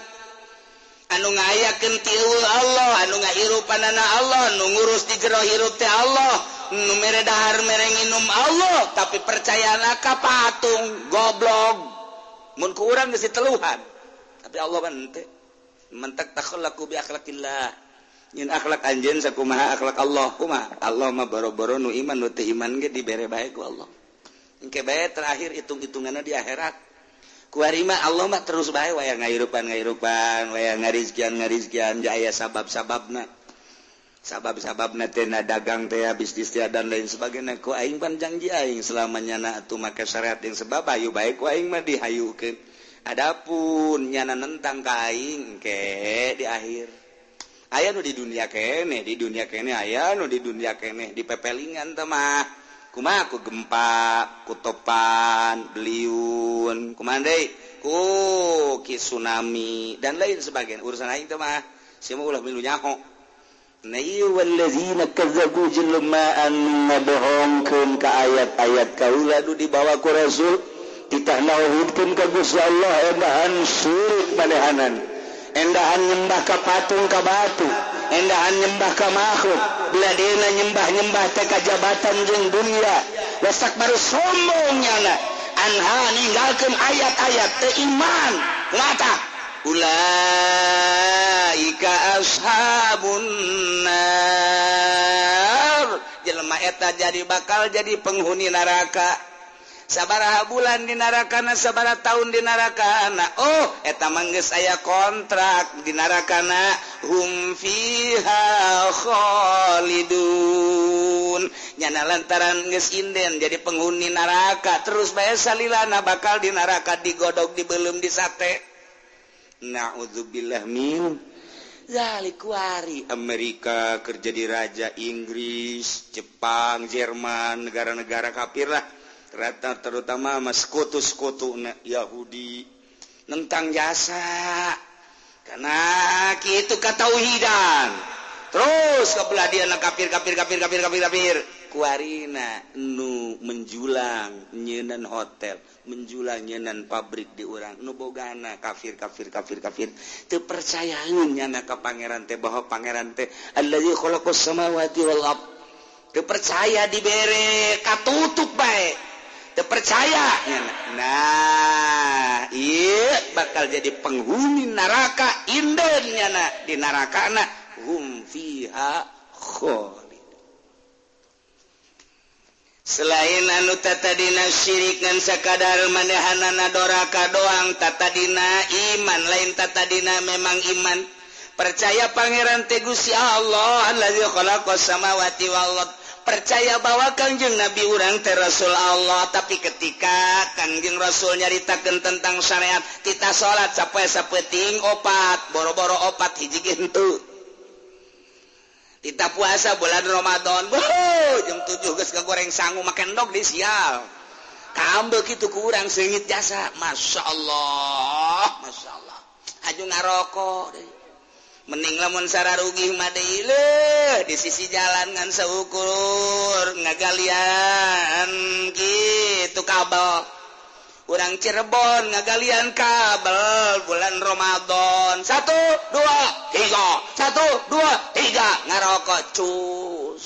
Anu ngayakeun tiul Allah anu ngahirupanana Allah nu ngurus di jero hirup teh Allah nu mere dahar mere nginum Allah tapi percayana ka patung goblok. Mun ku urang geus teluhan tapi Allah mah henteu mentak takhallaku bi akhlaqillah akhlak anj sakumaha akhlak Allah kuma Allah mabaro-boro nu iman nu iman ge dibere baik Allah. Engke bae terakhir hitung-hitunganna di akhirat. Kuarima Allah mah terus bae wayang ngairupan ngairupan wayang ngarizkian ngarizkian jaya sabab-sababna. Sabab-sababna teh na dagang teh bisnis teh dan lain sebagainya. Ku aing pan janji aing selamanya na atuh make syariat yang sebab ayu baik ku aing mah dihayukeun adapun nyana nentang ka aing ke di akhir. aya di dunia kene di dunia kene aya di dunia kene di pepelingan temah kuma aku gempa kutopan beliun kumandai ku ki tsunami dan lain sebagian urusan lain temah semua ulah milu nyaho. Bohongkan ke ayat-ayat kauuladu dibawa ku Rasul. Kita nauhudkan ke Guya Allah ebahan sulit padahanan endahan nyembah ke patung ke batu endahan nyembah ke makhluk. Beladena nyembah-nyembah teka jabatan jeng dunia wasak baru sombongnya na anha ninggalkan ayat-ayat iman ngata ulaika ashabun nar. Jelema eta jadi bakal jadi penghuni neraka. sabaraha bulan di narakana sabara tahun di narakana Oh eta mangges saya kontrak di narakana hum fiha khalidun. Nyana lantaran geus inden jadi penghuni neraka. Terus bae salilana bakal di neraka digodok dibelum di sate Naudzubillah min Zalikuari Amerika kerja di Raja Inggris Jepang Jerman negara-negara kafir kafirlah rata terutama meskutu-skutu Yahudi. Tentang jasa. Karena itu ketauhidan terus kebelah dia anak kafir kafir kafir kafir kafir kafir kuarina nu menjulang nyenan hotel menjulang nyenan pabrik di orang nu bogana kafir kafir kafir kafir. Teu percayaeun nyana ka pangeran teh bahwa pangeran teh allazi khalaqas samawati wal ard. Teu percaya dibere katutup bae. percaya. Nah iya bakal jadi penghuni neraka. Indahnya na di neraka na hum fiha khalid. Selain anu tata dina syirik ngan sakadar manehanana doraka doang tata dina iman. Lain tata dina memang iman. Percaya pangeran tegusi Allah allazi khalaqas samawati wal ardh percaya bahwa Kangjeng Nabi urang ter Rasul Allah tapi ketika Kangjeng Rasul nyaritakan tentang syariat kita salat capek sapeting opat boro-boro opat hiji gitu kita puasa bulan Ramadan jam 7 geus goreng sanggu makan dog di sial. Kambek begitu kurang sengit jasa Masya Allah Masya Allah. Haju ngarokok deh. mening lamonsara rugi Madeile di sisi jalan ngan seukur ngagalian gitu kabel. Kurang Cirebon ngagalian kabel bulan Romadhon satu dua tiga. Satu dua tiga. Ngarokok cus.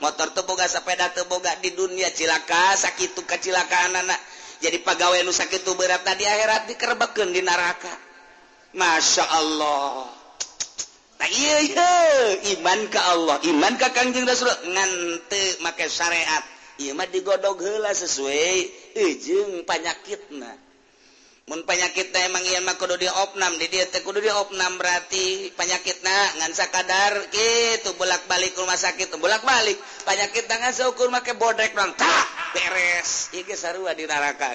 Motor teboga sepeda teboga di dunia cilaka sakit kecilakaan anak. Jadi pegawai nu sakit berat tadi akhirat dikerbeken di neraka. Masya Allah. iman ke Allah. Iman ke Kangjeng Rasul. Ngante make syariat. Iman digodog hela sesuai ijeng penyakit nah mun panyakitna emang iya mah kudu diopnam. Di dia teh kudu diopnam berarti penyakit panyakitna ngan sakadar gitu bolak-balik rumah sakit bolak-balik. Panyakitna ngan seukur make bodrek dong tak beres. Ieu ge sarua di neraka.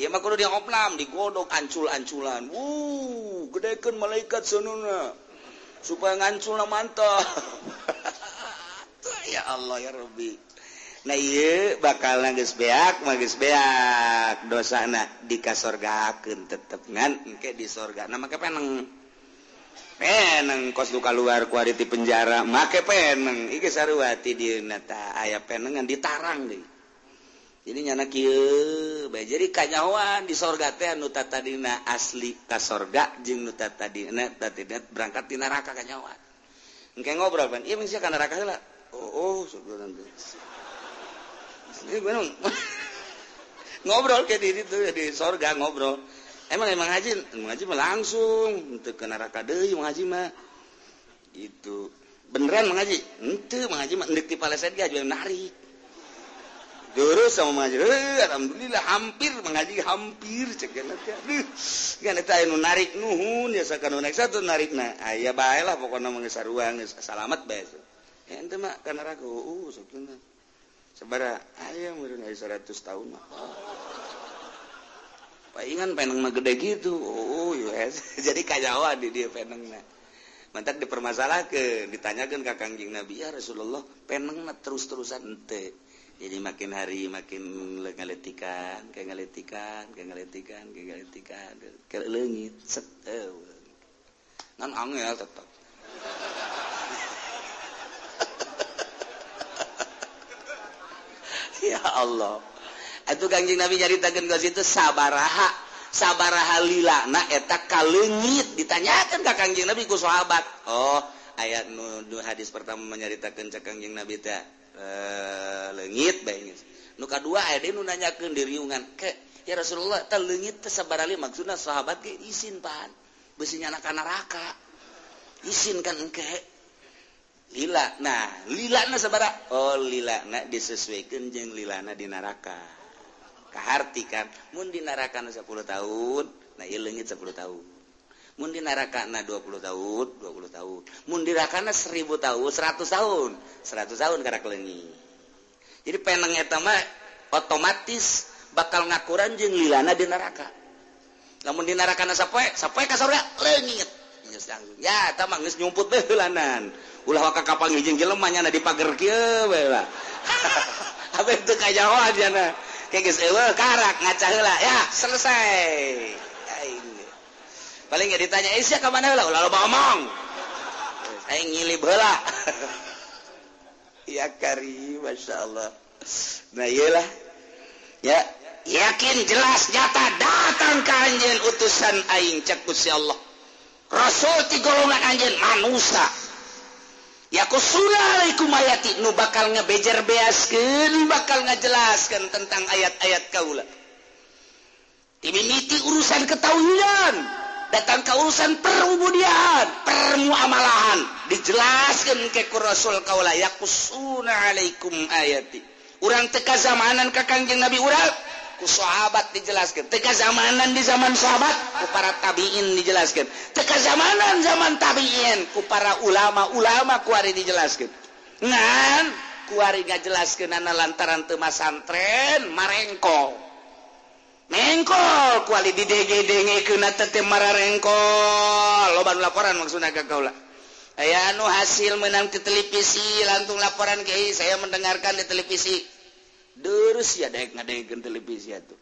Iya mah kudu diopnam digodog ancul-anculan. Wuh gedekeun malaikat sununa supaya ngancu mantap *laughs* ya Allah ya Rabbi. Nah iya bakal nangis beak magis beak. Dosa nak di kasorgakan tetep ngan engke di sorga. Nah maka peneng. Peneng kos duka luar kuariti penjara. Make peneng. Iki saruati di nata. Ayah penengan ditarang deh jadi jadinya jadi kanyawan di sorga teh nuta tadina asli ka sorga jing nuta tadina berangkat di neraka kanyawan Engke ngobrol kan, ieu mengisi ka neraka heula Oh, oh, sebulan Ini benar. ngobrol kayak di itu di sorga ngobrol. Emang emang haji, emang haji mah langsung untuk ke neraka deui haji mah. Itu beneran mengaji? Ente haji mah ndek di Palestina aja menarik. Jurus sama maju, alhamdulillah hampir mengaji hampir cek kan eta anu narik nuhun ya sakana naik satu narik na ah, aya bae lah pokona mangga saruang selamat bae. Ya ente mah kana ragu uh, uh sabetulna. Sabara aya murid aya 100 tahun mah. Paingan peneng mah gede gitu. Uh, uh, oh yes. *laughs* Jadi kajawa di dia penengna. Mantak dipermasalahkan, ditanyakan ke Kangjeng Nabi, ya Rasulullah, penengna terus-terusan ente. Jadi makin hari makin ngaletikan kayak ngaletikan kayak ngaletikan kayak ngaletikan ke lengit set nan angel tetap *laughs* ya Allah. Itu kanjeng Nabi nyaritakeun ka situ sabaraha sabaraha lila na eta kalengit ditanyakan ka kanjeng Nabi ku sahabat. Oh ayat nu, nu hadis pertama menyaritakan cak kanjeng Nabi teh. Eh, Eh, legit nuka dua nanyakan diriungan ke ya Rasulullah legit kesabarali maksudnya sahabat ke izin pan. Besinya anak neraka. Izin kan engke. Lila nah lila na sabara oh lila lilana disesuaikan jeng lilana di neraka. Kaharti kan mun di neraka 10 tahun nah iya legit 10 tahun. mundi narakana 20 tahun 20 tahun. Mundi rakana 1000 tahun 100 tahun. 100 tahun karena kelengi jadi peneng eta mah otomatis bakal ngakuran jeung lilana di neraka. Namun di narakana sapoe sapoe ka surga leungit. Ya eta mah geus nyumput bae heulanan ulah waka kapal jeung jelema nya di pager kieu we. Lah *laughs* abeh teu kajahoan jana kayak geus eueuh karak ngaca heula. Ya selesai. paling nggak ditanya eh, Isya ke mana lah lalu ngomong saya ngilip bela *laughs* ya kari masya Allah. Nah iyalah. Ya yakin jelas nyata datang ke anjen utusan aing cek Gusti Allah. Rasul ti golongan anjen manusia. Ya alaikum ayati nu bakal ngebejer beaskeun bakal ngejelaskan tentang ayat-ayat kaula. Diminiti urusan ketahuan. datang ke urusan perubudian permuamalahan. Dijelaskan ke Rasul kaula yakusuna alaikum ayati. Urang teka zamanan ka kanjeng Nabi urang? Ku sahabat dijelaskan. Teka zamanan di zaman sahabat? Ku para tabiin dijelaskan. Teka zamanan zaman tabiin? Ku para ulama-ulama ku ari dijelaskan. Ngan ku ari ngajelaskeun lantaran tema santren marengkong. ngengkol kuali di DG denge kena tete marah rengkol loban laporan maksudnya ke kaulah ayah anu hasil menang ke televisi langsung laporan kiai saya mendengarkan di televisi. Terus ya dek ngadengin televisi itu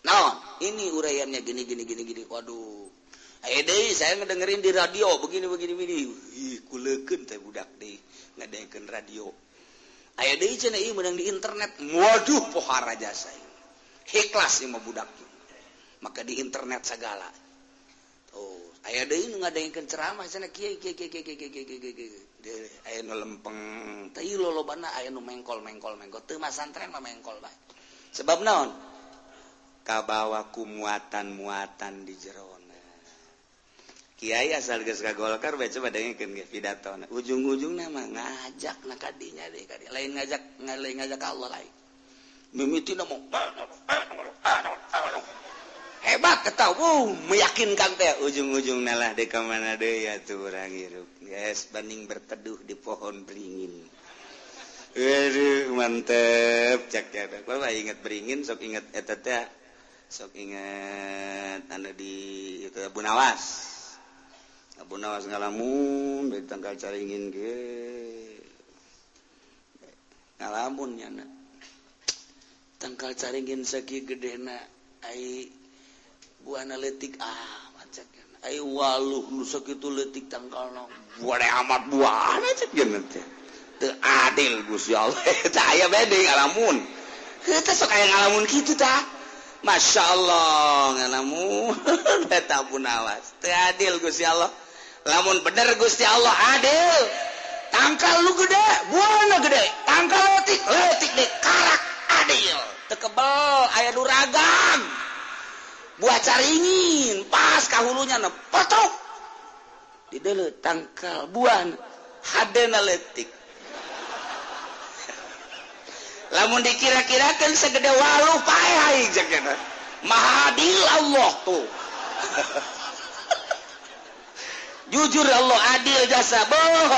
nah ini uraiannya gini gini gini gini. Waduh. Ayah deh saya ngedengerin di radio begini begini begini. Ih kuleken teh budak deh ngadengin radio. Ayah deh cina menang di internet. Waduh pohara jasa heklas yang budak maka di internet segala. Oh ayah deui nu ngadengkeun ceramah cenah kieu kieu kieu kieu kieu kieu kieu kieu aya nu lempeng teu lolobana aya nu mengkol mengkol mengkol. Teu mah santren mah mengkol bae sebab naon? Kabawa ku muatan-muatan di jerona kiai asal geus ka Golkar bae coba dengekeun ge pidatona ujung-ujungna mah ngajak na ka dinya deui lain ngajak lain ngajak ka Allah lain. mimiti ngomong ah, ah, ah, hebat ketahu. Wow, meyakinkan teh ujung-ujung nalah di kemana deh ya tuh orang hirup. Yes banding berteduh di pohon beringin. Waduh mantep cak cak bapak ingat beringin sok ingat etetnya sok ingat anu di itu Abu Nawas. Abu Nawas ngalamun dari tanggal cari ingin ke ngalamun ya nak tangkal caringin seki gedena ai buana letik ah macet ai waluh nu sakitu letik tangkal na buana amat buana cek geuna teh. Teu adil Gusti Allah. *laughs* Teh aya bede ngalamun. Heunteu sok aya ngalamun kitu tah. Masya Allah ngalamun. *laughs* Eta pun awas. Teu adil Gusti Allah. Lamun bener Gusti Allah adil. Tangkal lu gede buana gede. Tangkal letik letik deh karak adil. tekebel ayah duragan. Buah caringin pas kahulunya ne potok. Di dulu tangkal buah hadena letik *laughs* lamun dikira-kirakan segede walu pahai jagana mahadil Allah tuh. *laughs* Jujur Allah adil jasa boh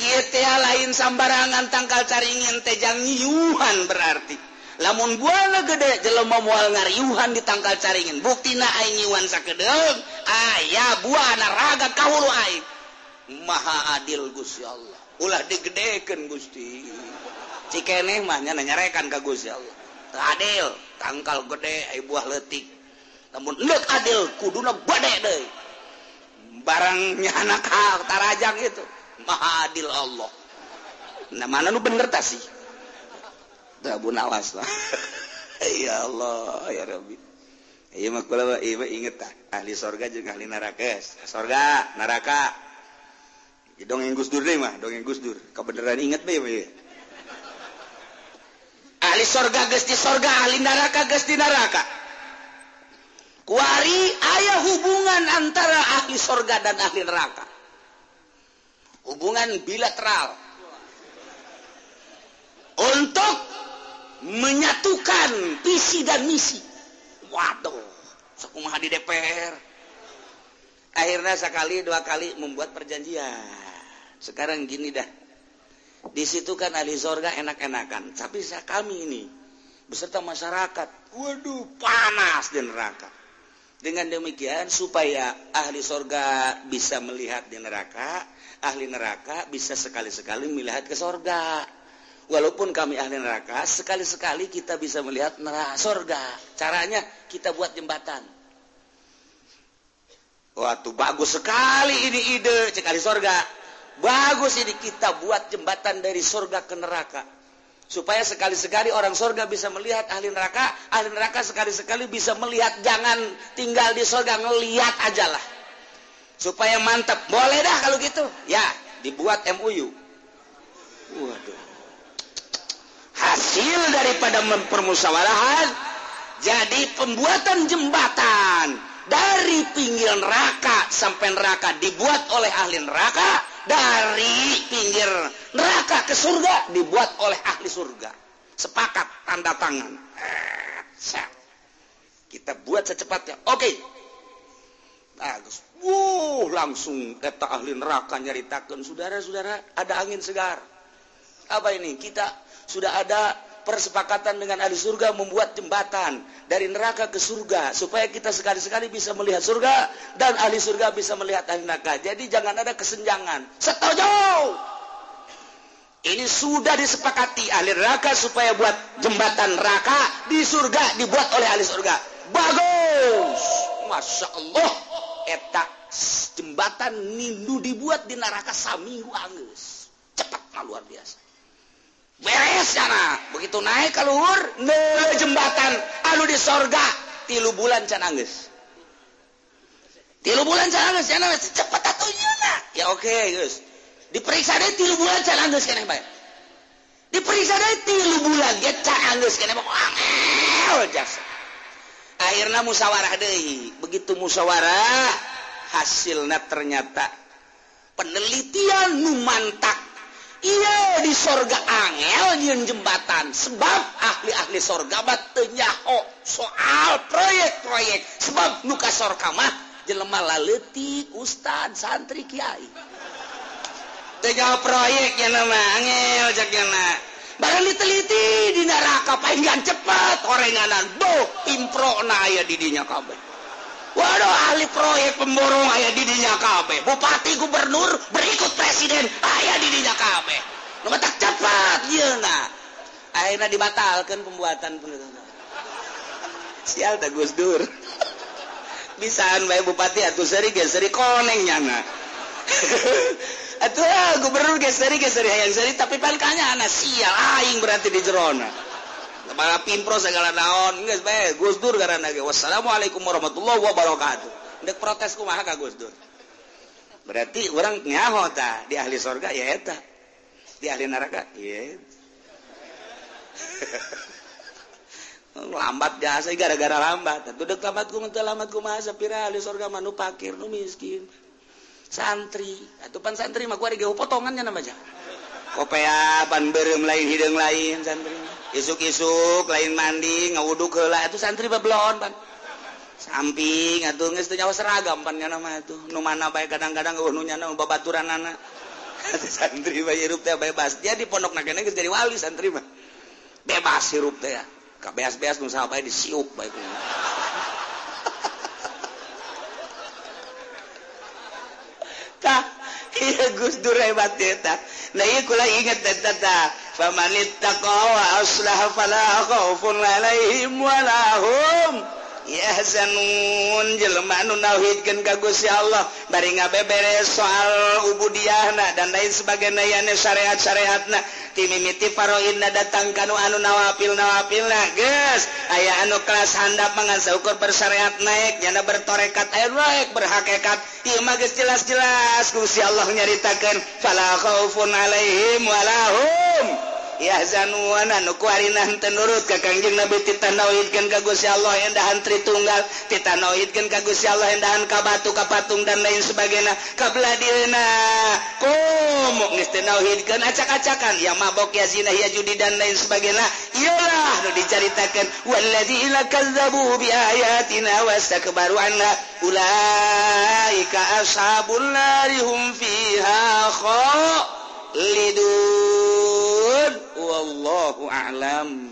ITA lain sambarangan tanggal caringin tejang yuhan berarti. Lamun buana gede jelema moal ngariuhan di tanggal caringin. Bukti na nyuan sakedeng ayah buah raga kahulu aib maha adil Gusti Allah. Ulah digedekeun Gusti. Cikeneh mahnya nanyarekan ke Gusti Allah. Adil tangkal gede ay buah letik namun leuk adil kuduna gede deh barangnya anak ka tarajang itu. mahadil Allah. Nah mana nu bener tak sih? Abu Nawas lah *laughs* ya Allah ya Rabbi. Iya mah kula iya inget tak ahli sorga juga ahli neraka. Sorga neraka. Ya dongeng Gus Dur deh mah dongeng Gus Dur. Kebenaran inget be ya. ahli sorga geus di sorga ahli neraka geus di neraka. Kuari ayah hubungan antara ahli sorga dan ahli neraka. Hubungan bilateral untuk menyatukan visi dan misi. Waduh, sekumaha di DPR. Akhirnya sekali dua kali membuat perjanjian. Sekarang gini dah. Di situ kan ahli sorga enak-enakan. Tapi kami ini beserta masyarakat, waduh panas di neraka. Dengan demikian supaya ahli sorga bisa melihat di neraka, ahli neraka bisa sekali-sekali melihat ke sorga. Walaupun kami ahli neraka, sekali-sekali kita bisa melihat neraka sorga. Caranya kita buat jembatan. Waktu bagus sekali ini ide cekali sorga. Bagus ini kita buat jembatan dari sorga ke neraka. Supaya sekali-sekali orang sorga bisa melihat ahli neraka, ahli neraka sekali-sekali bisa melihat, jangan tinggal di sorga, ngelihat aja lah. Supaya mantap. Boleh dah kalau gitu. Ya, dibuat MUU. Waduh. Hasil daripada mempermusawarahan, jadi pembuatan jembatan dari pinggir neraka sampai neraka dibuat oleh ahli neraka dari pinggir neraka ke surga dibuat oleh ahli surga sepakat tanda tangan kita buat secepatnya oke bagus Wuh, langsung kata ahli neraka nyaritakan saudara-saudara ada angin segar apa ini kita sudah ada persepakatan dengan ahli surga membuat jembatan dari neraka ke surga supaya kita sekali-sekali bisa melihat surga dan ahli surga bisa melihat ahli neraka. Jadi jangan ada kesenjangan. Setuju. Ini sudah disepakati ahli neraka supaya buat jembatan neraka di surga dibuat oleh ahli surga. Bagus. Masya Allah. eta jembatan Nindu dibuat di neraka saminggu Angus cepat nah, luar biasa. Beres sana begitu naik ke luhur jembatan. Anu di sorga tilu bulan can Angus tilu bulan can Angus cenah cepet atuh yeuna ya oke okay, guys. Diperiksa deh tilu bulan can Angus keneh bae diperiksa deh tilu bulan ge can Angus keneh bae angel jasa akhirnya musyawarah deh begitu musyawarah hasilnya ternyata penelitian nu mantak. Iya di sorga angel yang jembatan. Sebab ahli-ahli sorga batunyaho soal proyek-proyek. Sebab nuka sorga mah jelema laletik ustad santri kiai. Tinggal proyek yang nama angel jak barang diteliti di neraka pahingan cepat orenganan do impro na aya didinya kabeh. Waduh ahli proyek pemborong aya didinya kabeh. Bupati gubernur berikut presiden aya didinya kabeh. Nu tak cepat yeuna akhirnya dibatalkan pembuatan pun sial tak Gus Dur. Bisaan baik bupati atuh seri geseri koneng nyana *laughs* Atuh ah, gubernur geseri geseri hayang seri tapi palkanya anak sial aing berarti di jerona. Para pimpro segala naon geus bae Gus Dur karena ge. Wassalamualaikum warahmatullahi wabarakatuh. Ndek protes kumaha ka Gus Dur? Berarti orang nyaho ta di ahli sorga ya eta. Di ahli neraka ya lambat biasa gara-gara lambat. Tuh dek lambat ku menteu lambat kumaha sapira ahli sorga manu pakir nu miskin santri. Atupan santri mah kuari geuh potongannya namanya. Kopea ban berem lain hidung lain santri isuk-isuk lain mandi ngawuduk lah itu santri bablon pan. Samping atuh geus teu nyawa seragam pan nya mah atuh. Nu mana bae kadang-kadang eueuh nu nyana babaturanana *laughs* santri bae hirup teh bebas. Dia di pondok na geus jadi wali santri mah. Bebas hirup teh ya. Kabeas-beas nu saha bae disiuk bae kumaha Makkah ingat Yasanun jelma nu nawhidkeun ka Gusti Allah. Bari ngabeberes soal ubudiyahna dan lain sebagainya yana syariat-syariatna. Timimiti mimiti datang kanu anu nawapil nawafilna geus. Aya anu kelas handap mangansa ukur bersyariat naik nyana bertorekat aya naik berhakikat ieu mah geus jelas-jelas Gusti Allah nyaritakeun fala khaufun alaihim walahum yaanut kakangjing nabi titanoidkan kagus Allah endahan tri tunggal titanoidkan kagus Allah endahan ka batu ka patung dan lain sebagainya. Kabladina kumuk nistinoidkan acak-acakan. Ya mabok ya zina ya judi dan lain sebagainya. Iyalah nu diceritakan walladzina kazzabu biayatina wastakbaru anha ulaika ashabun narihum fiha khalidun lidun. Wallahu a'lam.